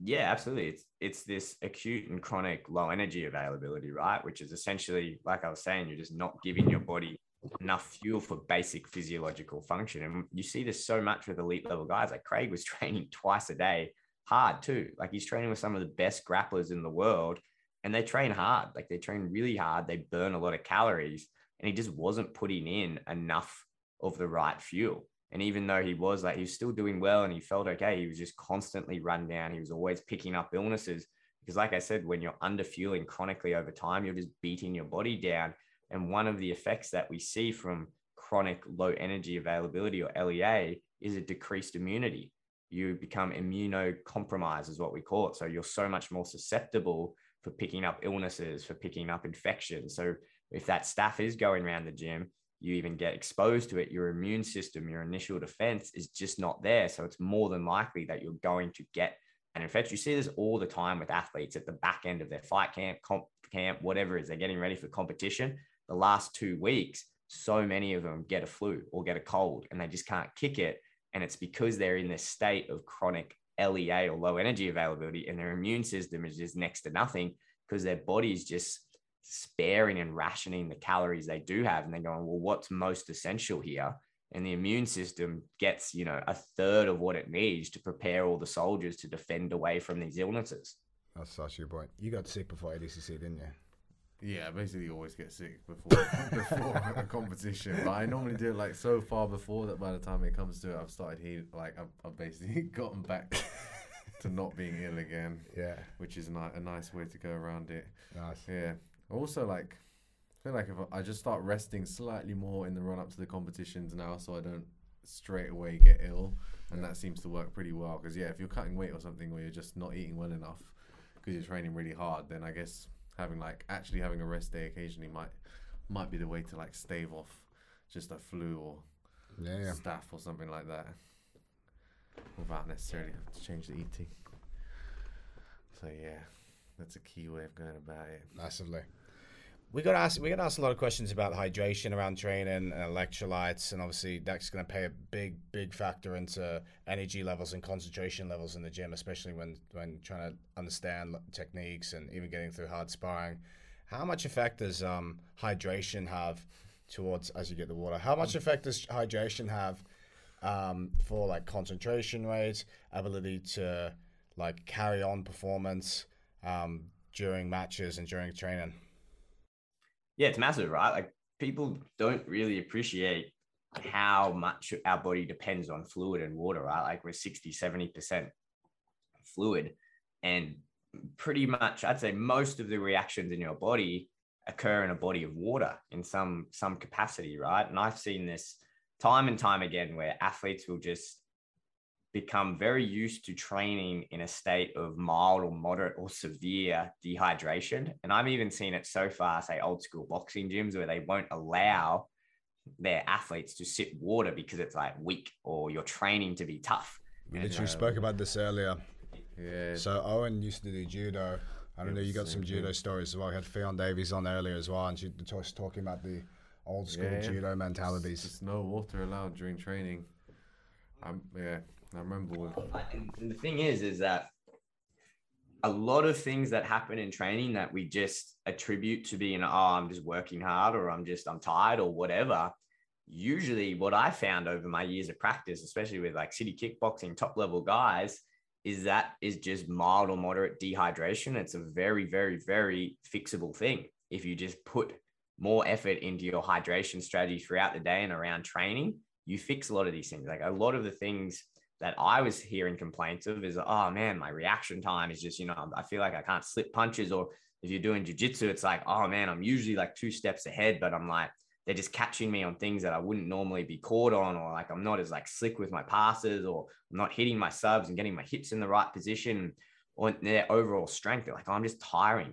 Yeah, absolutely. It's it's this acute and chronic low energy availability, right? Which is essentially, like I was saying, you're just not giving your body enough fuel for basic physiological function. And you see this so much with elite level guys. Like Craig was (laughs) training twice a day, hard too. Like he's training with some of the best grapplers in the world, and they train hard. Like they train really hard. They burn a lot of calories, and he just wasn't putting in enough of the right fuel. And even though he was like, he was still doing well and he felt okay, he was just constantly run down. He was always picking up illnesses. Because, like I said, when you're under fueling chronically over time, you're just beating your body down. And one of the effects that we see from chronic low energy availability or LEA is a decreased immunity. You become immunocompromised, is what we call it. So you're so much more susceptible for picking up illnesses, for picking up infections. So if that staph is going around the gym, you even get exposed to it, your immune system, your initial defense is just not there. So it's more than likely that you're going to get an infection. You see this all the time with athletes at the back end of their fight camp, comp camp, whatever it is, they're getting ready for competition. The last two weeks, so many of them get a flu or get a cold and they just can't kick it. And it's because they're in this state of chronic LEA or low energy availability and their immune system is just next to nothing because their body is just sparing and rationing the calories they do have. And they're going, well, what's most essential here? And the immune system gets, you know, a third of what it needs to prepare all the soldiers to defend away from these illnesses. That's such a point. You got sick before ADCC, didn't you? Yeah, I basically always get sick before (laughs) before a competition, but I normally do it like so far before that by the time it comes to it, I've started healing. Like I've, I've basically (laughs) gotten back to not being ill again. Yeah, which is ni- a nice way to go around it. Nice. Yeah, also, like, I feel like if I just start resting slightly more in the run up to the competitions now, so I don't straight away get ill, and yeah. that seems to work pretty well. Because yeah, if you're cutting weight or something, where you're just not eating well enough because you're training really hard, then I guess having like actually having a rest day occasionally might might be the way to like stave off just a flu or yeah, yeah. staph or something like that without necessarily having to change the eating. So yeah, that's a key way of going about it. Massively. We got asked. We got asked a lot of questions about hydration around training and electrolytes, and obviously that's going to play a big, big factor into energy levels and concentration levels in the gym, especially when when trying to understand techniques and even getting through hard sparring. How much effect does um, hydration have towards as you get the water? How much effect does hydration have um, for like concentration rates, ability to like carry on performance um, during matches and during training? Yeah, it's massive, right? Like people don't really appreciate how much our body depends on fluid and water, right? Like we're 60, 70% fluid. And pretty much, I'd say most of the reactions in your body occur in a body of water in some some capacity, right? And I've seen this time and time again where athletes will just become very used to training in a state of mild or moderate or severe dehydration. And I've even seen it so far, say old school boxing gyms where they won't allow their athletes to sip water because it's like weak or you're training to be tough. We literally spoke about this earlier. Yeah. So Owen used to do judo. I don't know. You got some judo stories as well. I had Ffion Davies on earlier as well, and she was talking about the old school yeah, judo mentalities. Just no water allowed during training. Um, yeah, I remember. And the thing is, is that a lot of things that happen in training that we just attribute to being, oh, I'm just working hard or I'm just, I'm tired or whatever. Usually, what I found over my years of practice, especially with like city kickboxing top level guys, is that is just mild or moderate dehydration. It's a very, very, very fixable thing. If you just put more effort into your hydration strategy throughout the day and around training, you fix a lot of these things. Like a lot of the things that I was hearing complaints of is, oh man, my reaction time is just, you know, I feel like I can't slip punches. Or if you're doing jujitsu, it's like, oh man, I'm usually like two steps ahead, but I'm like, they're just catching me on things that I wouldn't normally be caught on, or like I'm not as like slick with my passes, or I'm not hitting my subs and getting my hips in the right position, or their overall strength. They're like, oh, I'm just tiring,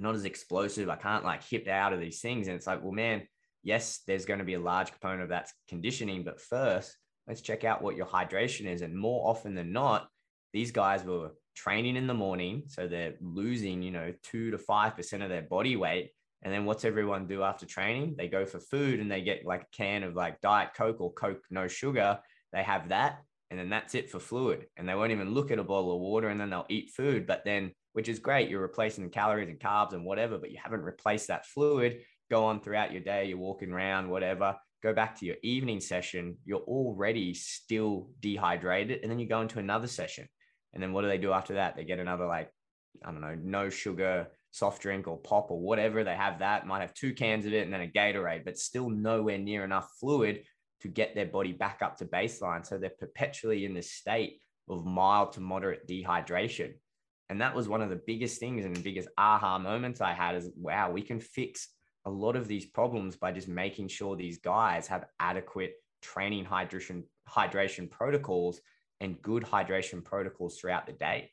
not as explosive. I can't like hip out of these things. And it's like, well, man, yes, there's going to be a large component of that's conditioning, but first, let's check out what your hydration is. And more often than not, these guys were training in the morning. So they're losing, you know, two to 5% of their body weight. And then what's everyone do after training? They go for food and they get like a can of like Diet Coke or Coke, no sugar. They have that. And then that's it for fluid. And they won't even look at a bottle of water and then they'll eat food. But then, which is great, you're replacing calories and carbs and whatever, but you haven't replaced that fluid. Go on throughout your day, you're walking around, whatever go back to your evening session, you're already still dehydrated. And then you go into another session. And then what do they do after that? They get another, like, I don't know, no sugar soft drink or pop or whatever. They have that, might have two cans of it and then a Gatorade, but still nowhere near enough fluid to get their body back up to baseline. So they're perpetually in this state of mild to moderate dehydration. And that was one of the biggest things and the biggest aha moments I had is wow, we can fix a lot of these problems by just making sure these guys have adequate training hydration hydration protocols and good hydration protocols throughout the day.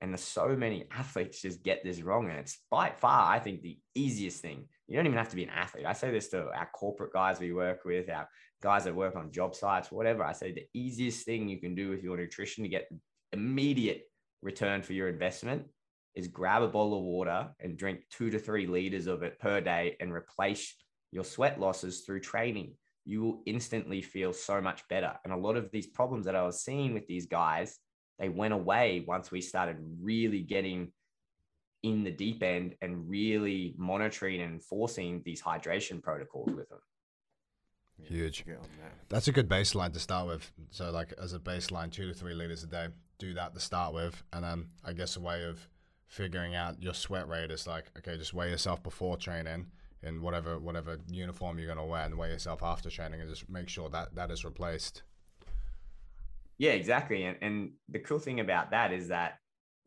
And there's so many (laughs) athletes just get this wrong. And it's by far, I think, the easiest thing. You don't even have to be an athlete. I say this to our corporate guys we work with, our guys that work on job sites, whatever. I say the easiest thing you can do with your nutrition to get immediate return for your investment is grab a bowl of water and drink two to three liters of it per day and replace your sweat losses through training. You will instantly feel so much better. And a lot of these problems that I was seeing with these guys, they went away once we started really getting in the deep end and really monitoring and enforcing these hydration protocols with them. Huge. That's a good baseline to start with. So, like as a baseline, two to three liters a day. Do that to start with, and then I guess a way of figuring out your sweat rate is like okay just weigh yourself before training in whatever whatever uniform you're going to wear and weigh yourself after training and just make sure that that is replaced. Yeah exactly. And, and the cool thing about that is that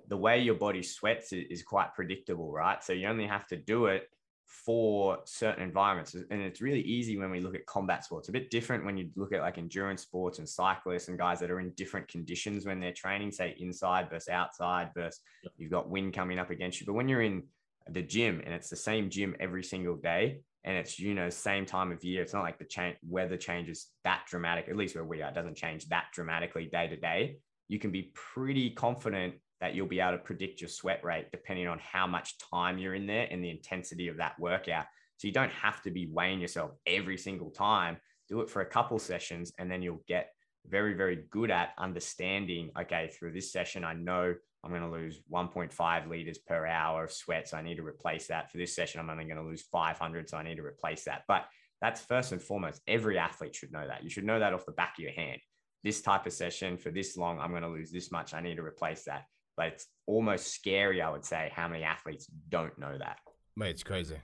the way your body sweats is quite predictable right? So you only have to do it for certain environments. And it's really easy when we look at combat sports. A bit different when you look at like endurance sports and cyclists and guys that are in different conditions when they're training, say inside versus outside versus you've got wind coming up against you. But when you're in the gym and it's the same gym every single day and it's you know same time of year, it's not like the change weather changes that dramatic. At least where we are, it doesn't change that dramatically day to day. You can be pretty confident that you'll be able to predict your sweat rate depending on how much time you're in there and the intensity of that workout. So you don't have to be weighing yourself every single time. Do it for a couple sessions and then you'll get very, very good at understanding okay, through this session, I know I'm going to lose 1.5 liters per hour of sweat. So I need to replace that. For this session, I'm only going to lose 500. So I need to replace that. But that's first and foremost. Every athlete should know that. You should know that off the back of your hand. This type of session for this long, I'm going to lose this much. I need to replace that but it's almost scary, I would say, how many athletes don't know that. Mate, it's crazy.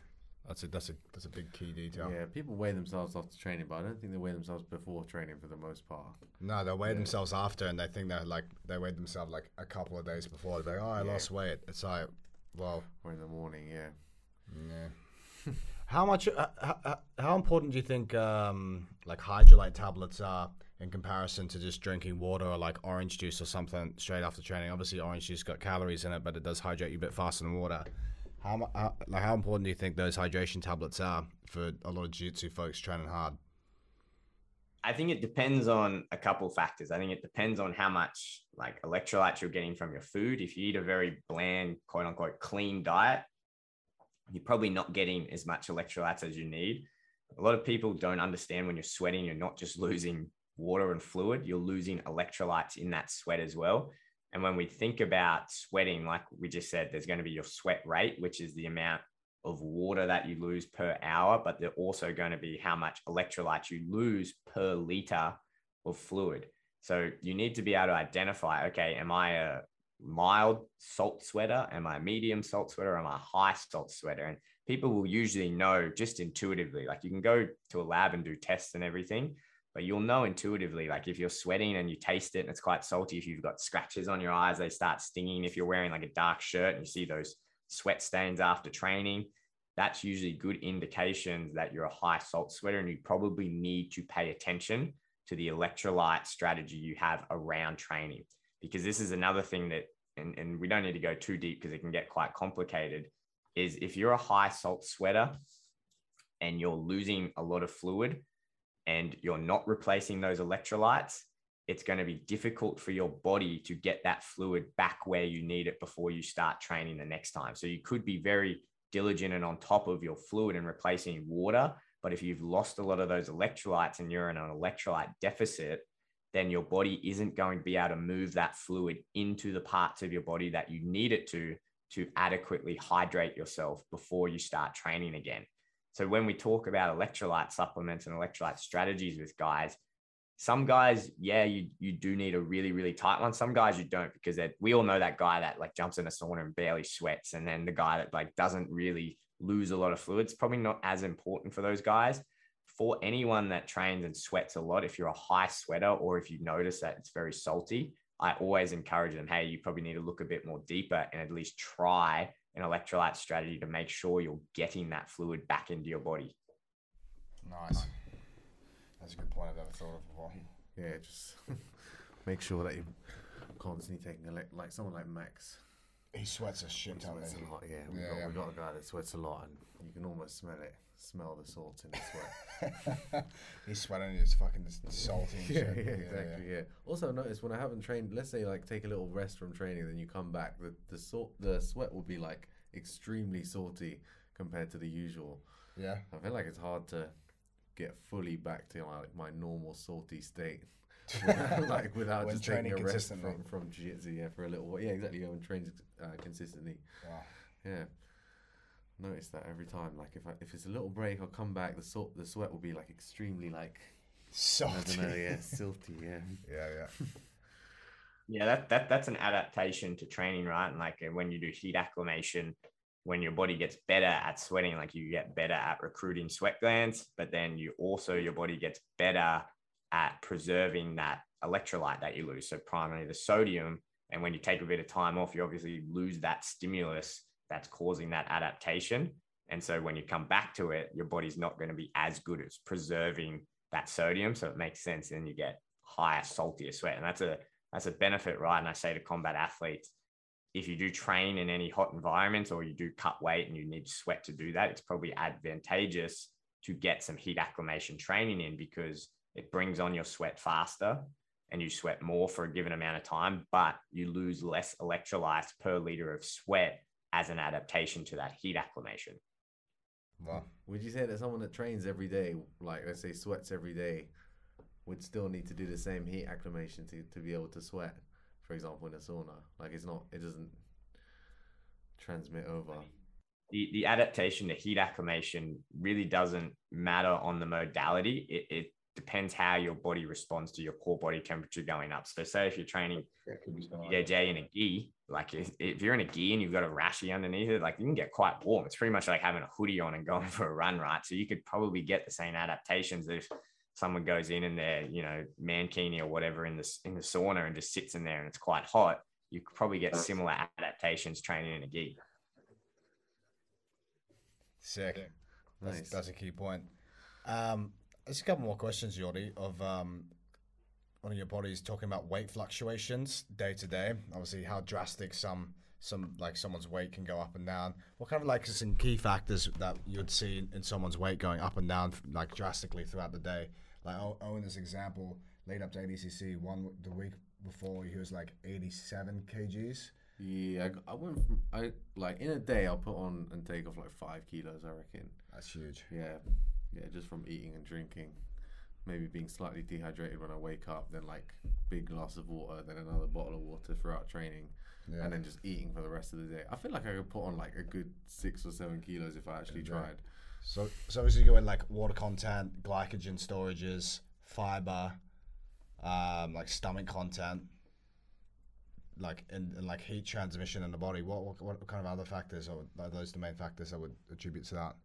That's a that's a that's a big key detail. Yeah, people weigh themselves after training, but I don't think they weigh themselves before training for the most part. No, they weigh yeah. themselves after, and they think they're like they weigh themselves like a couple of days before. They're like, oh, I yeah. lost weight. It's like, well, or in the morning, yeah. Yeah. (laughs) how much? Uh, how, how important do you think um, like Hydralyte tablets are in comparison to just drinking water or like orange juice or something straight after training. Obviously, orange juice got calories in it, but it does hydrate you a bit faster than water. How, how like how important do you think those hydration tablets are for a lot of jiu-jitsu folks training hard? I think it depends on a couple factors. I think it depends on how much like electrolytes you're getting from your food. If you eat a very bland, quote unquote, clean diet, you're probably not getting as much electrolytes as you need. A lot of people don't understand when you're sweating, you're not just (laughs) losing water and fluid, you're losing electrolytes in that sweat as well. And when we think about sweating, like we just said, there's going to be your sweat rate, which is the amount of water that you lose per hour, but they're also going to be how much electrolytes you lose per liter of fluid. So you need to be able to identify okay, am I a mild salt sweater? Am I a medium salt sweater? Am I a high salt sweater? And people will usually know just intuitively. Like you can go to a lab and do tests and everything, but you'll know intuitively like if you're sweating and you taste it and it's quite salty if you've got scratches on your eyes they start stinging. If you're wearing like a dark shirt and you see those sweat stains after training that's usually good indications that you're a high salt sweater and you probably need to pay attention to the electrolyte strategy you have around training. Because this is another thing that and, and we don't need to go too deep because it can get quite complicated is if you're a high salt sweater and you're losing a lot of fluid and you're not replacing those electrolytes, it's going to be difficult for your body to get that fluid back where you need it before you start training the next time. So you could be very diligent and on top of your fluid and replacing water. But if you've lost a lot of those electrolytes and you're in an electrolyte deficit, then your body isn't going to be able to move that fluid into the parts of your body that you need it to to adequately hydrate yourself before you start training again. So when we talk about electrolyte supplements and electrolyte strategies with guys, some guys, yeah, you you do need a really really tight one. Some guys you don't because we all know that guy that like jumps in a sauna and barely sweats, and then the guy that like doesn't really lose a lot of fluids. Probably not as important for those guys. For anyone that trains and sweats a lot, if you're a high sweater or if you notice that it's very salty, I always encourage them, hey, you probably need to look a bit more deeper and at least try an electrolyte strategy to make sure you're getting that fluid back into your body. Nice. That's a good point I've never thought of before. Yeah, just (laughs) make sure that you're constantly taking elect- like someone like Max. He sweats a shit ton. Sweats a lot, yeah. We Yeah, got yeah. we got a guy that sweats a lot, and you can almost smell it. Smell the salt in his sweat. (laughs) He's sweating. It's fucking salty. (laughs) Yeah, shit. yeah, exactly. Yeah. Also, notice when I haven't trained, let's say like take a little rest from training, then you come back, the the salt, the sweat will be like extremely salty compared to the usual. Yeah. I feel like it's hard to get fully back to like my normal salty state. without- (laughs) like without When just taking training a rest from, from jiu-jitsu yeah for a little while yeah exactly yeah when trains uh, consistently Wow. yeah notice that every time like if I, if it's a little break I'll come back the salt the sweat will be like extremely like I Salty. don't know yeah (laughs) silty yeah Yeah, yeah. Yeah, that, that that's an adaptation to training, right? And like when you do heat acclimation, when your body gets better at sweating, like you get better at recruiting sweat glands, but then you also your body gets better at preserving that electrolyte that you lose. So primarily the sodium. And when you take a bit of time off, you obviously lose that stimulus that's causing that adaptation. And so when you come back to it, your body's not going to be as good as preserving that sodium. So it makes sense. And you get higher, saltier sweat. And that's a that's a benefit, right? And I say to combat athletes, if you do train in any hot environments or you do cut weight and you need sweat to do that, it's probably advantageous to get some heat acclimation training in because it brings on your sweat faster and you sweat more for a given amount of time, but you lose less electrolytes per liter of sweat as an adaptation to that heat acclimation. Wow. would you say that someone that trains every day like let's say sweats every day would still need to do the same heat acclimation to, to be able to sweat for example in a sauna like it's not it doesn't transmit over the, the adaptation to heat acclimation really doesn't matter on the modality. It, it depends how your body responds to your core body temperature going up. So, say if you're training BJJ in a gi, like if, if you're in a gi and you've got a rashy underneath it, like you can get quite warm. It's pretty much like having a hoodie on and (laughs) going for a run, right? So you could probably get the same adaptations if someone goes in and they're, you know, mankini or whatever in the in the sauna and just sits in there and it's quite hot. You could probably get similar adaptations training in a gi. Sick. That's, Nice. that's a key point. Um, there's a couple more questions, Jordi, of um, one of your bodies talking about weight fluctuations day to day. Obviously, how drastic some some like someone's weight can go up and down. What kind of like some key factors that you'd see in, someone's weight going up and down like drastically throughout the day? Like Owen's example, lead up to ADCC, one the week before he was like 87 kgs. Yeah, I went from I like in a day I'll put on and take off like five kilos. I reckon. That's huge. Yeah, yeah, just from eating and drinking. Maybe being slightly dehydrated when I wake up, then like big glass of water, then another bottle of water throughout training, Yeah. and then just eating for the rest of the day. I feel like I could put on like a good six or seven kilos if I actually Yeah. tried. So, so obviously going like water content, glycogen storages, fiber, um, like stomach content, like and, and like heat transmission in the body. What, what what kind of other factors are, are those the main factors I would attribute to that?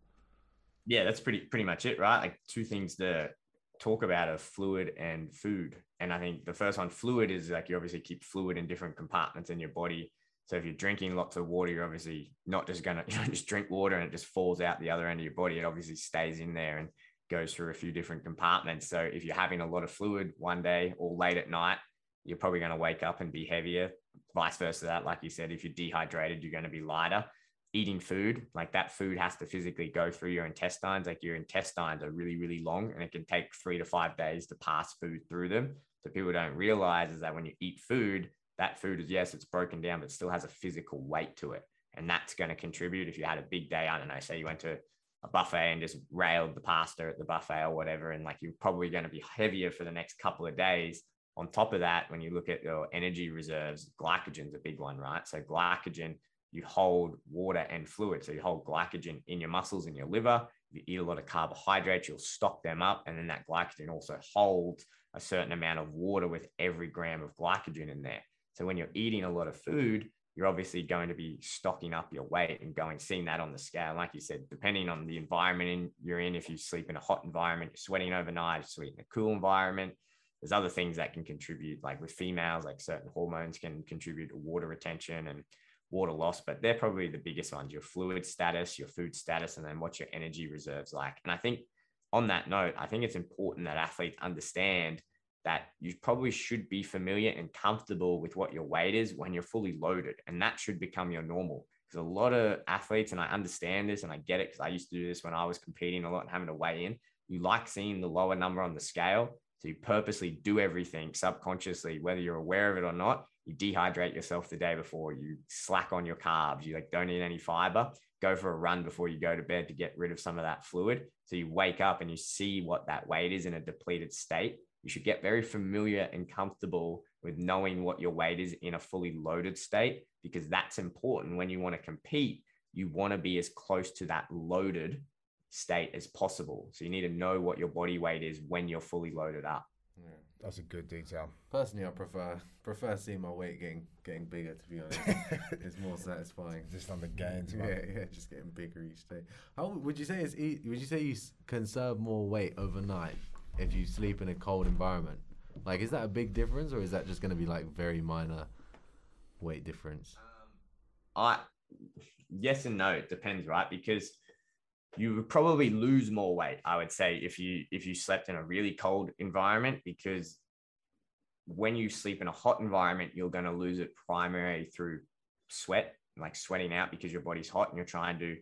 yeah, that's pretty pretty much it, right? Like two things to talk about are fluid and food. And I think the first one, fluid, is like you obviously keep fluid in different compartments in your body. So if you're drinking lots of water, you're obviously not just gonna (laughs) you don't just drink water and it just falls out the other end of your body. It obviously stays in there and goes through a few different compartments. So if you're having a lot of fluid one day or late at night, you're probably going to wake up and be heavier. Vice versa, that like you said, if you're dehydrated, you're going to be lighter. Eating food, like that food has to physically go through your intestines. Like your intestines are really, really long and it can take three to five days to pass food through them. So people don't realize is that when you eat food, that food is, yes, it's broken down, but still has a physical weight to it. And that's going to contribute if you had a big day. I don't know, say you went to a buffet and just railed the pasta at the buffet or whatever. And like you're probably going to be heavier for the next couple of days. On top of that, when you look at your energy reserves, glycogen's a big one, right? So glycogen you hold water and fluid. So you hold glycogen in your muscles, in your liver. If you eat a lot of carbohydrates, you'll stock them up. And then that glycogen also holds a certain amount of water with every gram of glycogen in there. So when you're eating a lot of food, you're obviously going to be stocking up your weight and going, seeing that on the scale. Like you said, depending on the environment you're in, if you sleep in a hot environment, you're sweating overnight, you sleep in a cool environment. There's other things that can contribute, like with females, like certain hormones can contribute to water retention and water loss, but they're probably the biggest ones your fluid status, your food status, and then what your energy reserves like. And I think on that note, I think it's important that athletes understand that you probably should be familiar and comfortable with what your weight is when you're fully loaded. And that should become your normal. Because a lot of athletes, and I understand this and I get it because I used to do this when I was competing a lot and having to weigh in. You like seeing the lower number on the scale. So you purposely do everything subconsciously, whether you're aware of it or not, you dehydrate yourself the day before, you slack on your carbs, you like don't eat any fiber, go for a run before you go to bed to get rid of some of that fluid. So you wake up and you see what that weight is in a depleted state. You should get very familiar and comfortable with knowing what your weight is in a fully loaded state because that's important when you want to compete. You want to be as close to that loaded state as possible. So you need to know what your body weight is when you're fully loaded up. Yeah, that's a good detail. Personally, I prefer prefer seeing my weight getting getting bigger. To be honest, (laughs) it's more satisfying. Just on the gains, Yeah, man. yeah, just getting bigger each day. How would you say it's e- would you say you conserve more weight overnight if you sleep in a cold environment? Like, is that a big difference, or is that just going to be like very minor weight difference? Um, I yes and no, it depends, right? Because you would probably lose more weight, I would say, if you if you slept in a really cold environment, because when you sleep in a hot environment, you're going to lose it primarily through sweat, like sweating out because your body's hot and you're trying to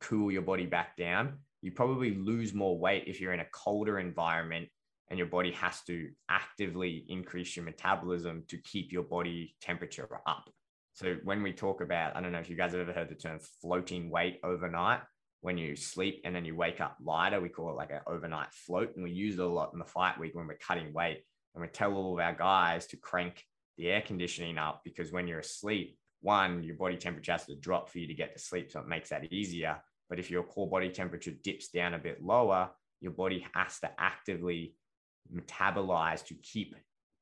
cool your body back down. You probably lose more weight if you're in a colder environment and your body has to actively increase your metabolism to keep your body temperature up. So when we talk about, I don't know if you guys have ever heard the term floating weight overnight. When you sleep and then you wake up lighter, we call it like an overnight float. And we use it a lot in the fight week when we're cutting weight. And we tell all of our guys to crank the air conditioning up because when you're asleep, one, your body temperature has to drop for you to get to sleep. So it makes that easier. But if your core body temperature dips down a bit lower, your body has to actively metabolize to keep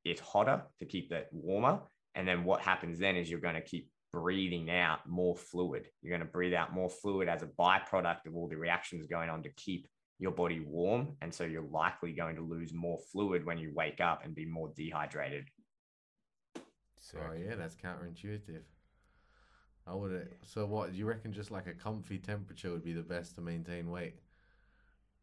it hotter, to keep it warmer. And then what happens then is you're going to keep breathing out more fluid. You're going to breathe out more fluid as a byproduct of all the reactions going on to keep your body warm. And so you're likely going to lose more fluid when you wake up and be more dehydrated. Oh yeah, that's counterintuitive. I would. So what? Do you reckon just like a comfy temperature would be the best to maintain weight?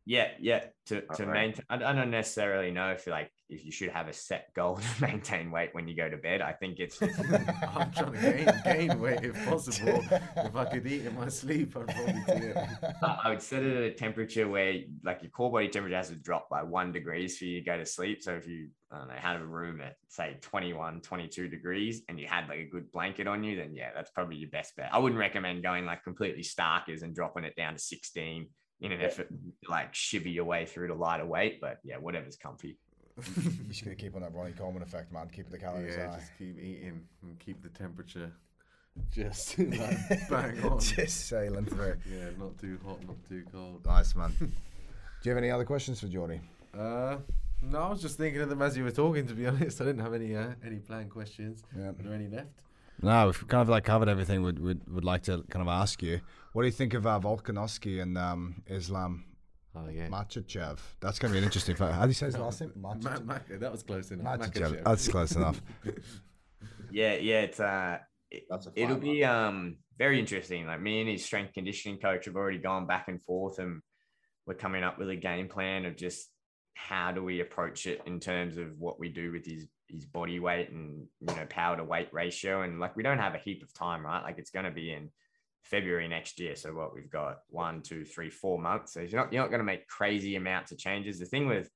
Yeah, yeah. To to Alright. maintain, I, I don't necessarily know if like if you should have a set goal (laughs) to maintain weight when you go to bed. I think it's (laughs) I'm trying to gain gain weight if possible. if I could eat in my sleep, I'd probably do it. (laughs) I would set it at a temperature where like your core body temperature has to drop by one degrees for you to go to sleep. So if you, I don't know, had a room at say 21, 22 degrees and you had like a good blanket on you, then yeah, that's probably your best bet. I wouldn't recommend going like completely starkers and dropping it down to 16 in an effort like shiver your way through to lighter weight. But yeah, whatever's comfy. You just gotta keep on that Ronnie Coleman effect, man. Keep the calories yeah, high. just keep eating and keep the temperature just (laughs) like (laughs) bang on. just sailing through. Yeah, not too hot, not too cold. Nice, man. (laughs) Do you have any other questions for Jordy? Uh, no, I was just thinking of them as you were talking. To be honest, I didn't have any uh, any planned questions. Yeah. Are there any left? No, we've kind of like covered everything. Would would would like to kind of ask you, what do you think of uh, Volkanovski and um, Islam Oh yeah, Makhachev? That's gonna be an interesting fight. How do you say his (laughs) last name? Ma- Ma- that was close enough. Makhachev. Makachev. That's close enough. (laughs) Yeah, yeah, it's uh, it, That's a it'll fine be um very interesting. Like me and his strength conditioning coach have already gone back and forth, and we're coming up with a game plan of just how do we approach it in terms of what we do with his his body weight and you know power to weight ratio. And like we don't have a heap of time, right? Like it's going to be in February next year. So what we've got one, two, three, four months. So you're not you're not going to make crazy amounts of changes. The thing with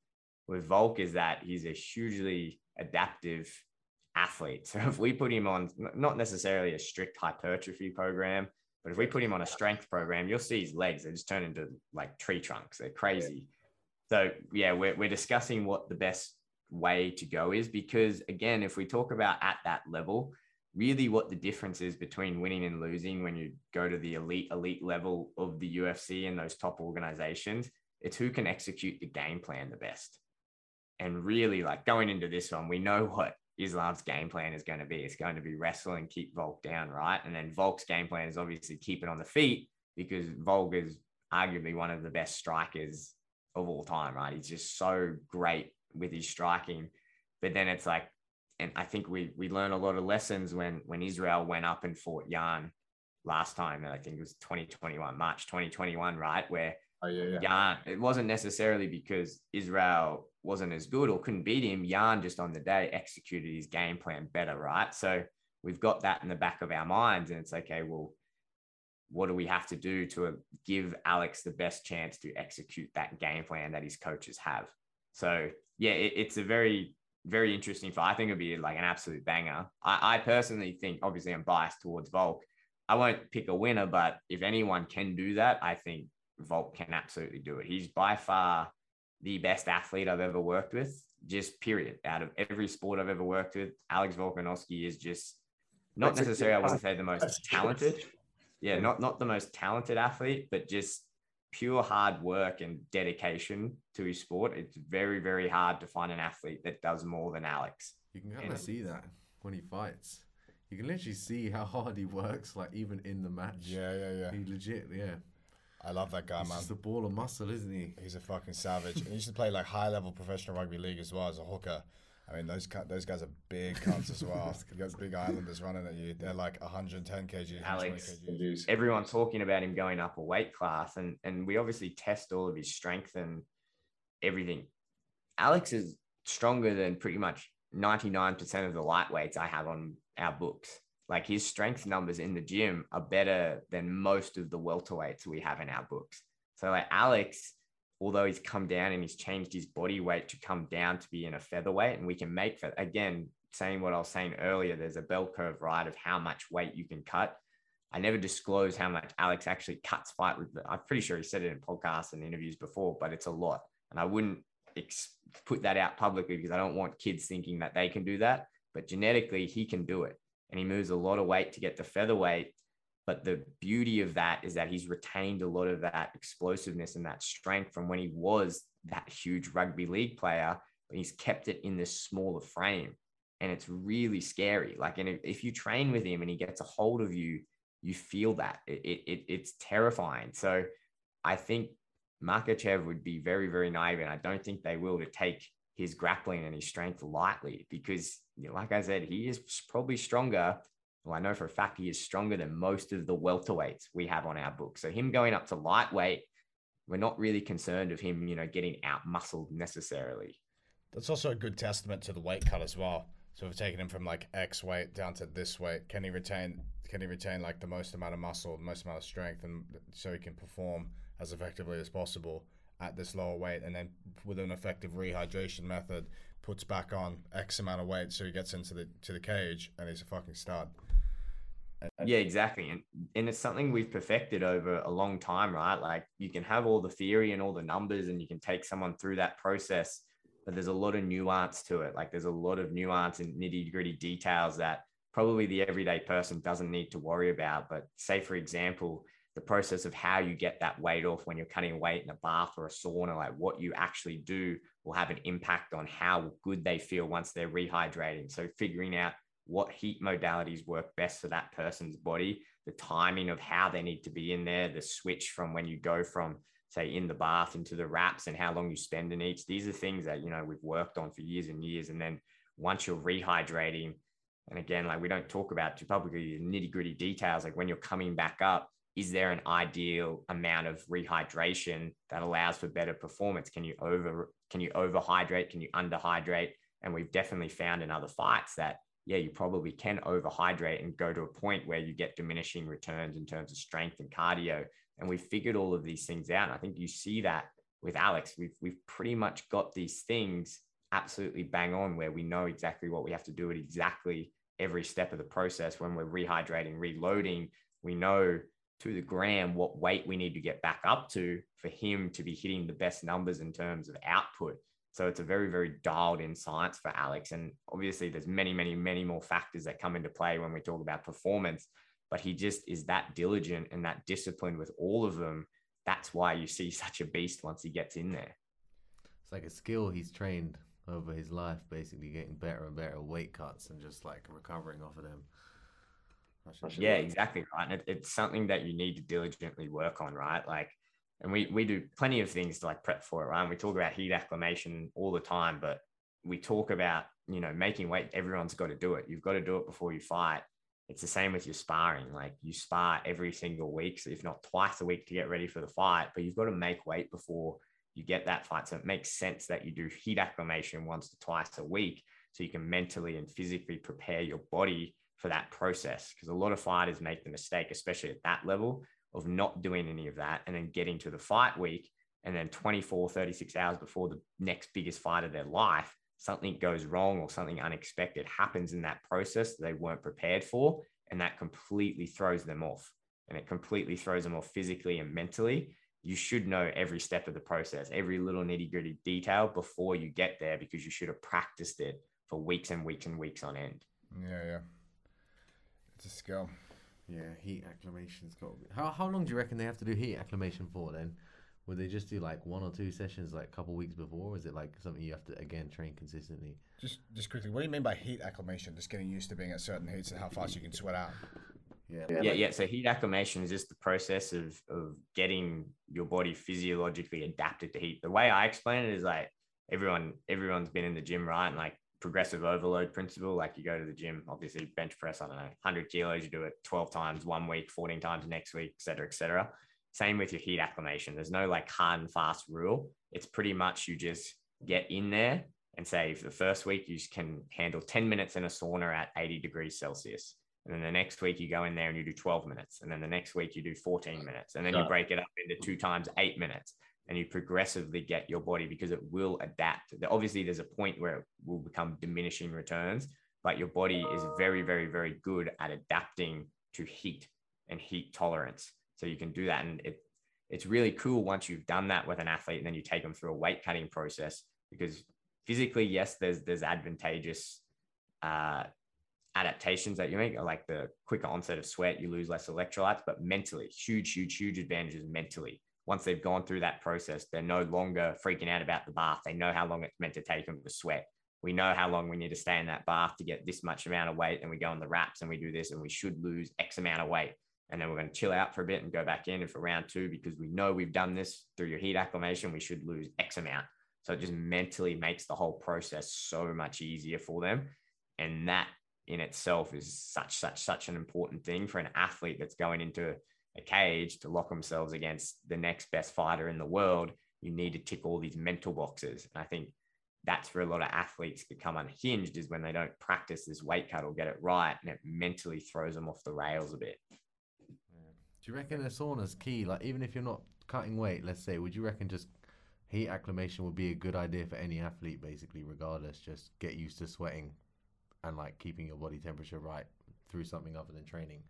with Volk is that he's a hugely adaptive athlete. (laughs) So if we put him on not necessarily a strict hypertrophy program, but if we put him on a strength program, you'll see his legs, they just turn into like tree trunks. They're crazy. Yeah. So yeah, we're, we're discussing what the best way to go is because again, if we talk about at that level, really what the difference is between winning and losing when you go to the elite elite level of the UFC and those top organizations, it's who can execute the game plan the best. And really like going into this one, we know what Islam's game plan is going to be. It's going to be wrestle and keep Volk down, right? And then Volk's game plan is obviously keep it on the feet because Volk is arguably one of the best strikers of all time, right? He's just so great with his striking. But then it's like, and I think we we learned a lot of lessons when when Israel went up and fought Jan last time. And I think it was 2021, March 2021, right? Where oh, yeah, yeah. Jan, it wasn't necessarily because Israel wasn't as good or couldn't beat him. Jan just on the day executed his game plan better, right? So we've got that in the back of our minds, and it's okay. Well, what do we have to do to give Alex the best chance to execute that game plan that his coaches have? So yeah, it, it's a very very interesting fight. I think it'll be like an absolute banger. I, I personally think, obviously, I'm biased towards Volk. I won't pick a winner, but if anyone can do that, I think Volk can absolutely do it. He's by far the best athlete I've ever worked with, just period. Out of every sport I've ever worked with, Alex Volkanovski is just not That's necessarily, I wouldn't say the most talented. Yeah, not not the most talented athlete, but just pure hard work and dedication to his sport. It's very, very hard to find an athlete that does more than Alex. You can kind of see that when he fights. You can literally see how hard he works, like even in the match. Yeah, yeah, yeah. He legit, yeah. I love that guy, He's man. He's a ball of muscle, isn't he? He's a fucking savage. and he used to play like high level professional rugby league as well as a hooker. I mean, those those guys are big cunts as well. (laughs) you got big islanders running at you. They're like 110 kg, Alex, kg. Everyone talking about him going up a weight class, and and we obviously test all of his strength and everything. Alex is stronger than pretty much 99% of the lightweights I have on our books. Like his strength numbers in the gym are better than most of the welterweights we have in our books. So like Alex, although he's come down and he's changed his body weight to come down to be in a featherweight, and we can make for again saying what I was saying earlier. There's a bell curve, right, of how much weight you can cut. I never disclose how much Alex actually cuts fight with. I'm pretty sure he said it in podcasts and interviews before, but it's a lot, and I wouldn't ex- put that out publicly because I don't want kids thinking that they can do that. But genetically, he can do it and he moves a lot of weight to get to featherweight. But the beauty of that is that he's retained a lot of that explosiveness and that strength from when he was that huge rugby league player, but he's kept it in this smaller frame. And it's really scary. Like, and if, you train with him and he gets a hold of you, you feel that it, it, it's terrifying. So I think Makhachev would be very, very naive, and I don't think they will to take his grappling and his strength lightly because, like I said, he is probably stronger. Well, I know for a fact he is stronger than most of the welterweights we have on our book. So him going up to lightweight, we're not really concerned of him, you know, getting out muscled necessarily. That's also a good testament to the weight cut as well. So we've taken him from like X weight down to this weight. Can he retain? Can he retain like the most amount of muscle, the most amount of strength, and so he can perform as effectively as possible? at this lower weight and then with an effective rehydration method puts back on X amount of weight so he gets into the to the cage and he's a fucking stud. Yeah, exactly. And and it's something we've perfected over a long time, right? Like you can have all the theory and all the numbers and you can take someone through that process, but there's a lot of nuance to it. Like there's a lot of nuance and nitty-gritty details that probably the everyday person doesn't need to worry about. But say, for example, the process of how you get that weight off when you're cutting weight in a bath or a sauna, like what you actually do will have an impact on how good they feel once they're rehydrating. So figuring out what heat modalities work best for that person's body, the timing of how they need to be in there, the switch from when you go from say in the bath into the wraps and how long you spend in each. These are things that, you know, we've worked on for years and years. And then once you're rehydrating, and again, like we don't talk about too publicly the nitty gritty details, like when you're coming back up, is there an ideal amount of rehydration that allows for better performance? Can you over can you overhydrate? Can you underhydrate? And we've definitely found in other fights that yeah, you probably can overhydrate and go to a point where you get diminishing returns in terms of strength and cardio. And we figured all of these things out. And I think you see that with Alex. We've we've pretty much got these things absolutely bang on where we know exactly what we have to do at exactly every step of the process when we're rehydrating, reloading. We know to the gram what weight we need to get back up to for him to be hitting the best numbers in terms of output. So it's a very, very dialed in science for Alex. And obviously, there's many, many, many more factors that come into play when we talk about performance. But he just is that diligent and that disciplined with all of them. That's why you see (laughs) such a beast once he gets in there. It's like a skill he's trained over his life, basically getting better and better weight cuts and just like recovering off of them. Yeah, exactly right. And it, it's something that you need to diligently work on, right? Like and we we do plenty of things to like prep for it, right? And we talk about heat acclimation all the time, but we talk about you know making weight. Everyone's got to do it. You've got to do it before you fight. It's the same with your sparring. Like you spar every single week, so if not twice a week to get ready for the fight, but you've got to make weight before you get that fight. So it makes sense that you do heat acclimation once to twice a week, so you can mentally and physically prepare your body for that process. Because a lot of fighters make the mistake, especially at that level, of not doing any of that and then getting to the fight week and then 24 36 hours before the next biggest fight of their life something goes wrong or something unexpected happens in that process that they weren't prepared for and that completely throws them off. And it completely throws them off physically and mentally. You should know every step of the process every little nitty gritty detail before you get there because you should have practiced it for weeks and weeks and weeks on end. Yeah yeah. It's a skill yeah, heat acclimation's got. To be. How how long do you reckon they have to do heat acclimation for then? Would they just do like one or two sessions like a couple weeks before? Or is it like something you have to again train consistently? Just just quickly, what do you mean by heat acclimation? Just getting used to being at certain heats and how fast you can sweat out. Yeah, yeah, yeah. So heat acclimation is just the process of of getting your body physiologically adapted to heat. The way I explain it is like everyone everyone's been in the gym, right? And like progressive overload principle. Like you go to the gym, obviously bench press, I don't know, 100 kilos, you do it 12 times one week, 14 times next week, et cetera, et cetera. Same with your heat acclimation. There's no like hard and fast rule. It's pretty much you just get in there and say for the first week, you can handle 10 minutes in a sauna at 80 degrees Celsius. And then the next week you go in there and you do 12 minutes. And then the next week you do 14 minutes. And then you break it up into two times eight minutes and you progressively get your body because it will adapt. Obviously, there's a point where it will become diminishing returns, but your body is very, very, very good at adapting to heat and heat tolerance. So you can do that. And it, it's really cool once you've done that with an athlete and then you take them through a weight cutting process because physically, yes, there's there's advantageous uh, adaptations that you make, like the quicker onset of sweat, you lose less electrolytes, but mentally, huge, huge, huge advantages mentally once they've gone through that process, they're no longer freaking out about the bath. They know how long it's meant to take them to sweat. We know how long we need to stay in that bath to get this much amount of weight. And we go on the wraps and we do this and we should lose X amount of weight. And then we're going to chill out for a bit and go back in And for round two because we know we've done this through your heat acclimation. We should lose X amount. So it just mentally makes the whole process so much easier for them. And that in itself is such, such, such an important thing for an athlete that's going into a cage to lock themselves against the next best fighter in the world, you need to tick all these mental boxes. And I think that's where a lot of athletes become unhinged is when they don't practice this weight cut or get it right and it mentally throws them off the rails a bit. Do you reckon a sauna's key? Like even if you're not cutting weight, let's say, would you reckon just heat acclimation would be a good idea for any athlete basically regardless, just get used to sweating and like keeping your body temperature right through something other than training?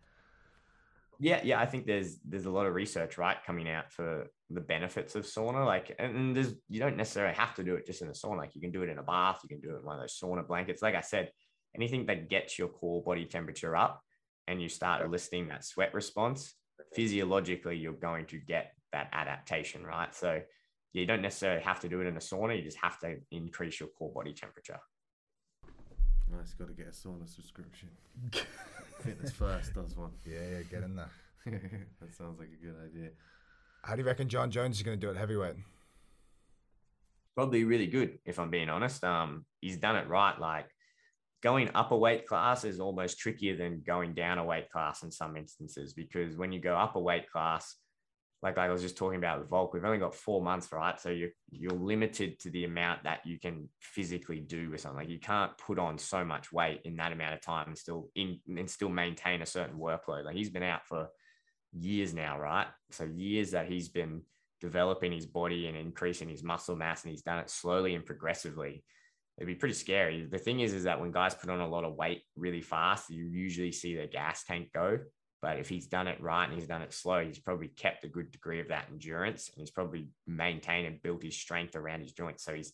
Yeah yeah i think there's there's a lot of research right coming out for the benefits of sauna like and there's you don't necessarily have to do it just in a sauna like you can do it in a bath you can do it in one of those sauna blankets. Like i said anything that gets your core body temperature up and you start eliciting that sweat response physiologically you're going to get that adaptation right? So you don't necessarily have to do it in a sauna you just have to increase your core body temperature. Nice got to get a sauna subscription (laughs) Fitness first does one. Yeah, yeah, get in there. (laughs) that sounds like a good idea. How do you reckon Jon Jones is going to do it heavyweight? Probably really good, if I'm being honest. Um, he's done it right. Like going up a weight class is almost trickier than going down a weight class in some instances because when you go up a weight class, like, like I was just talking about with Volk, we've only got four months, right? So you're you're limited to the amount that you can physically do with something. Like you can't put on so much weight in that amount of time and still in and still maintain a certain workload. Like he's been out for years now, right? So years that he's been developing his body and increasing his muscle mass, and he's done it slowly and progressively. It'd be pretty scary. The thing is, is that when guys put on a lot of weight really fast, you usually see their gas tank go. But if he's done it right and he's done it slow, he's probably kept a good degree of that endurance and he's probably maintained and built his strength around his joints. So he's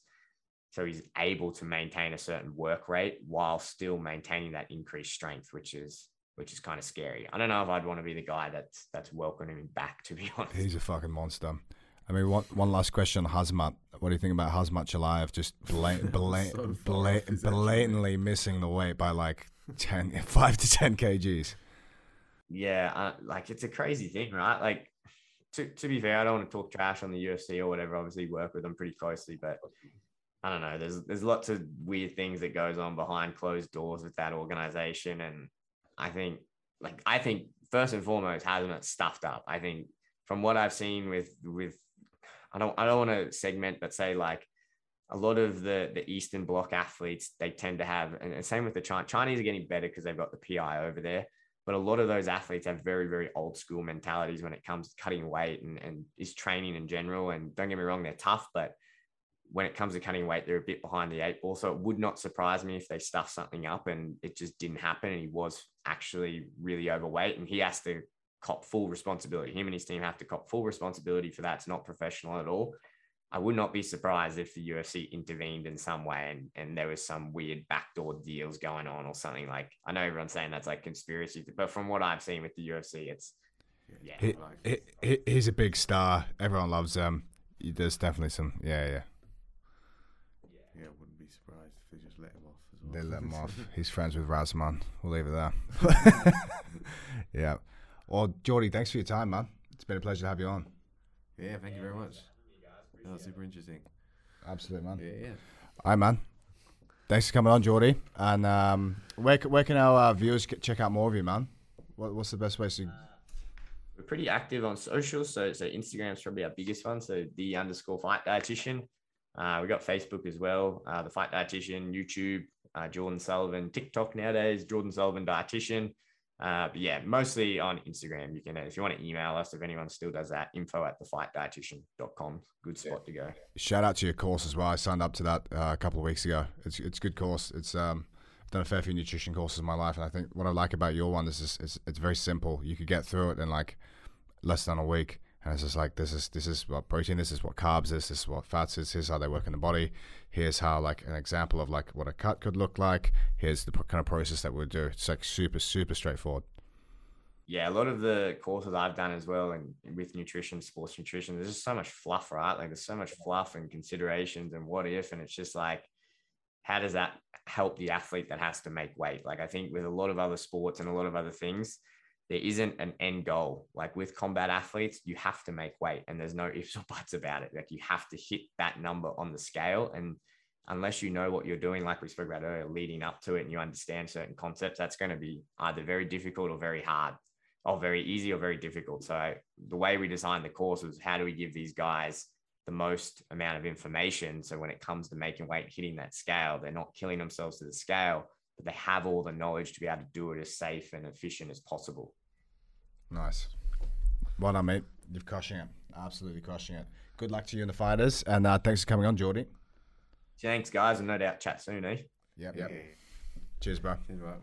so he's able to maintain a certain work rate while still maintaining that increased strength, which is which is kind of scary. I don't know if I'd want to be the guy that's that's welcoming him back, to be (laughs) honest. He's a fucking monster. I mean, one, one last question on Khamzat. What do you think about Khamzat Chimaev just (laughs) blat- blat- So far blat- blatantly missing the weight by like 10, (laughs) 5 to 10 kgs? Yeah, uh, like it's a crazy thing, right? Like to to be fair, I don't want to talk trash on the UFC or whatever. Obviously, work with them pretty closely, but I don't know. There's there's lots of weird things that goes on behind closed doors with that organization, and I think like I think first and foremost, Khamzat stuffed up. I think from what I've seen with with I don't I don't want to segment, but say like a lot of the the Eastern Bloc athletes they tend to have, and, and same with the Chinese. Chinese are getting better because they've got the PI over there but a lot of those athletes have very very old school mentalities when it comes to cutting weight and, and is training in general. And don't get me wrong they're tough but when it comes to cutting weight they're a bit behind the eight ball. So it would not surprise me if they stuff something up and it just didn't happen and he was actually really overweight and he has to cop full responsibility. Him and his team have to cop full responsibility for that. It's not professional at all I would not be surprised if the UFC intervened in some way and, and there was some weird backdoor deals going on or something like I know everyone's saying that's like conspiracy, but from what I've seen with the UFC, it's yeah. He, he, he- he's a big star. Everyone loves him. There's definitely some, yeah, yeah. Yeah, I wouldn't be surprised if they just let him off as well. They let him off. (laughs) He's friends with Ramzan. We'll leave it there. (laughs) (laughs) yeah. Well, Jordy, thanks for your time, man. It's been a pleasure to have you on. Yeah, thank you very much. That was super interesting. Absolutely, man. Yeah, yeah. All right, man. Thanks for coming on, Jordy. And um, where, where can our uh, viewers c- check out more of you, man? What, what's the best way to? We're pretty active on social, so so Instagram's probably our biggest one. So the underscore fight dietitian. Uh, we got Facebook as well, uh, the fight dietitian, YouTube, uh, Jordan Sullivan, TikTok nowadays, Jordan Sullivan dietitian. Uh, but yeah, mostly on Instagram. You can, uh, if you want to email us, if anyone still does that, info at thefightdietitian.com. Good spot to go. Shout out to your course as well. I signed up to that uh, a couple of weeks ago. It's it's good course. It's um, I've done a fair few nutrition courses in my life, and I think what I like about your one is is, is it's very simple. You could get through it in like less than a week, and it's just like this is this is what protein, this is what carbs is, this is what fats is. Here's how they work in the body. Here's how like an example of like what a cut could look like. Here's the kind of process that we'd do. It's like super super straightforward. yeah, a lot of the courses I've done as well, and with nutrition, sports nutrition, there's just so much fluff, right? Like there's so much fluff and considerations and what if, and it's just like, how does that help the athlete that has to make weight? Like I think with a lot of other sports and a lot of other things, there isn't an end goal. Like with combat athletes, you have to make weight, and there's no ifs or buts about it. Like you have to hit that number on the scale, and unless you know what you're doing, like we spoke about earlier, leading up to it, and you understand certain concepts, that's going to be either very difficult or very hard or very easy or very difficult. So the way we designed the course was how do we give these guys the most amount of information so when it comes to making weight, hitting that scale, they're not killing themselves to the scale, but they have all the knowledge to be able to do it as safe and efficient as possible. Nice. Well done, mate. You're crushing it. Absolutely crushing it. Good luck to you and the fighters, and uh, thanks for coming on, Jordy. Thanks, guys, and no doubt chat soon, eh? Yep. Yeah. Cheers, bro. Cheers, right.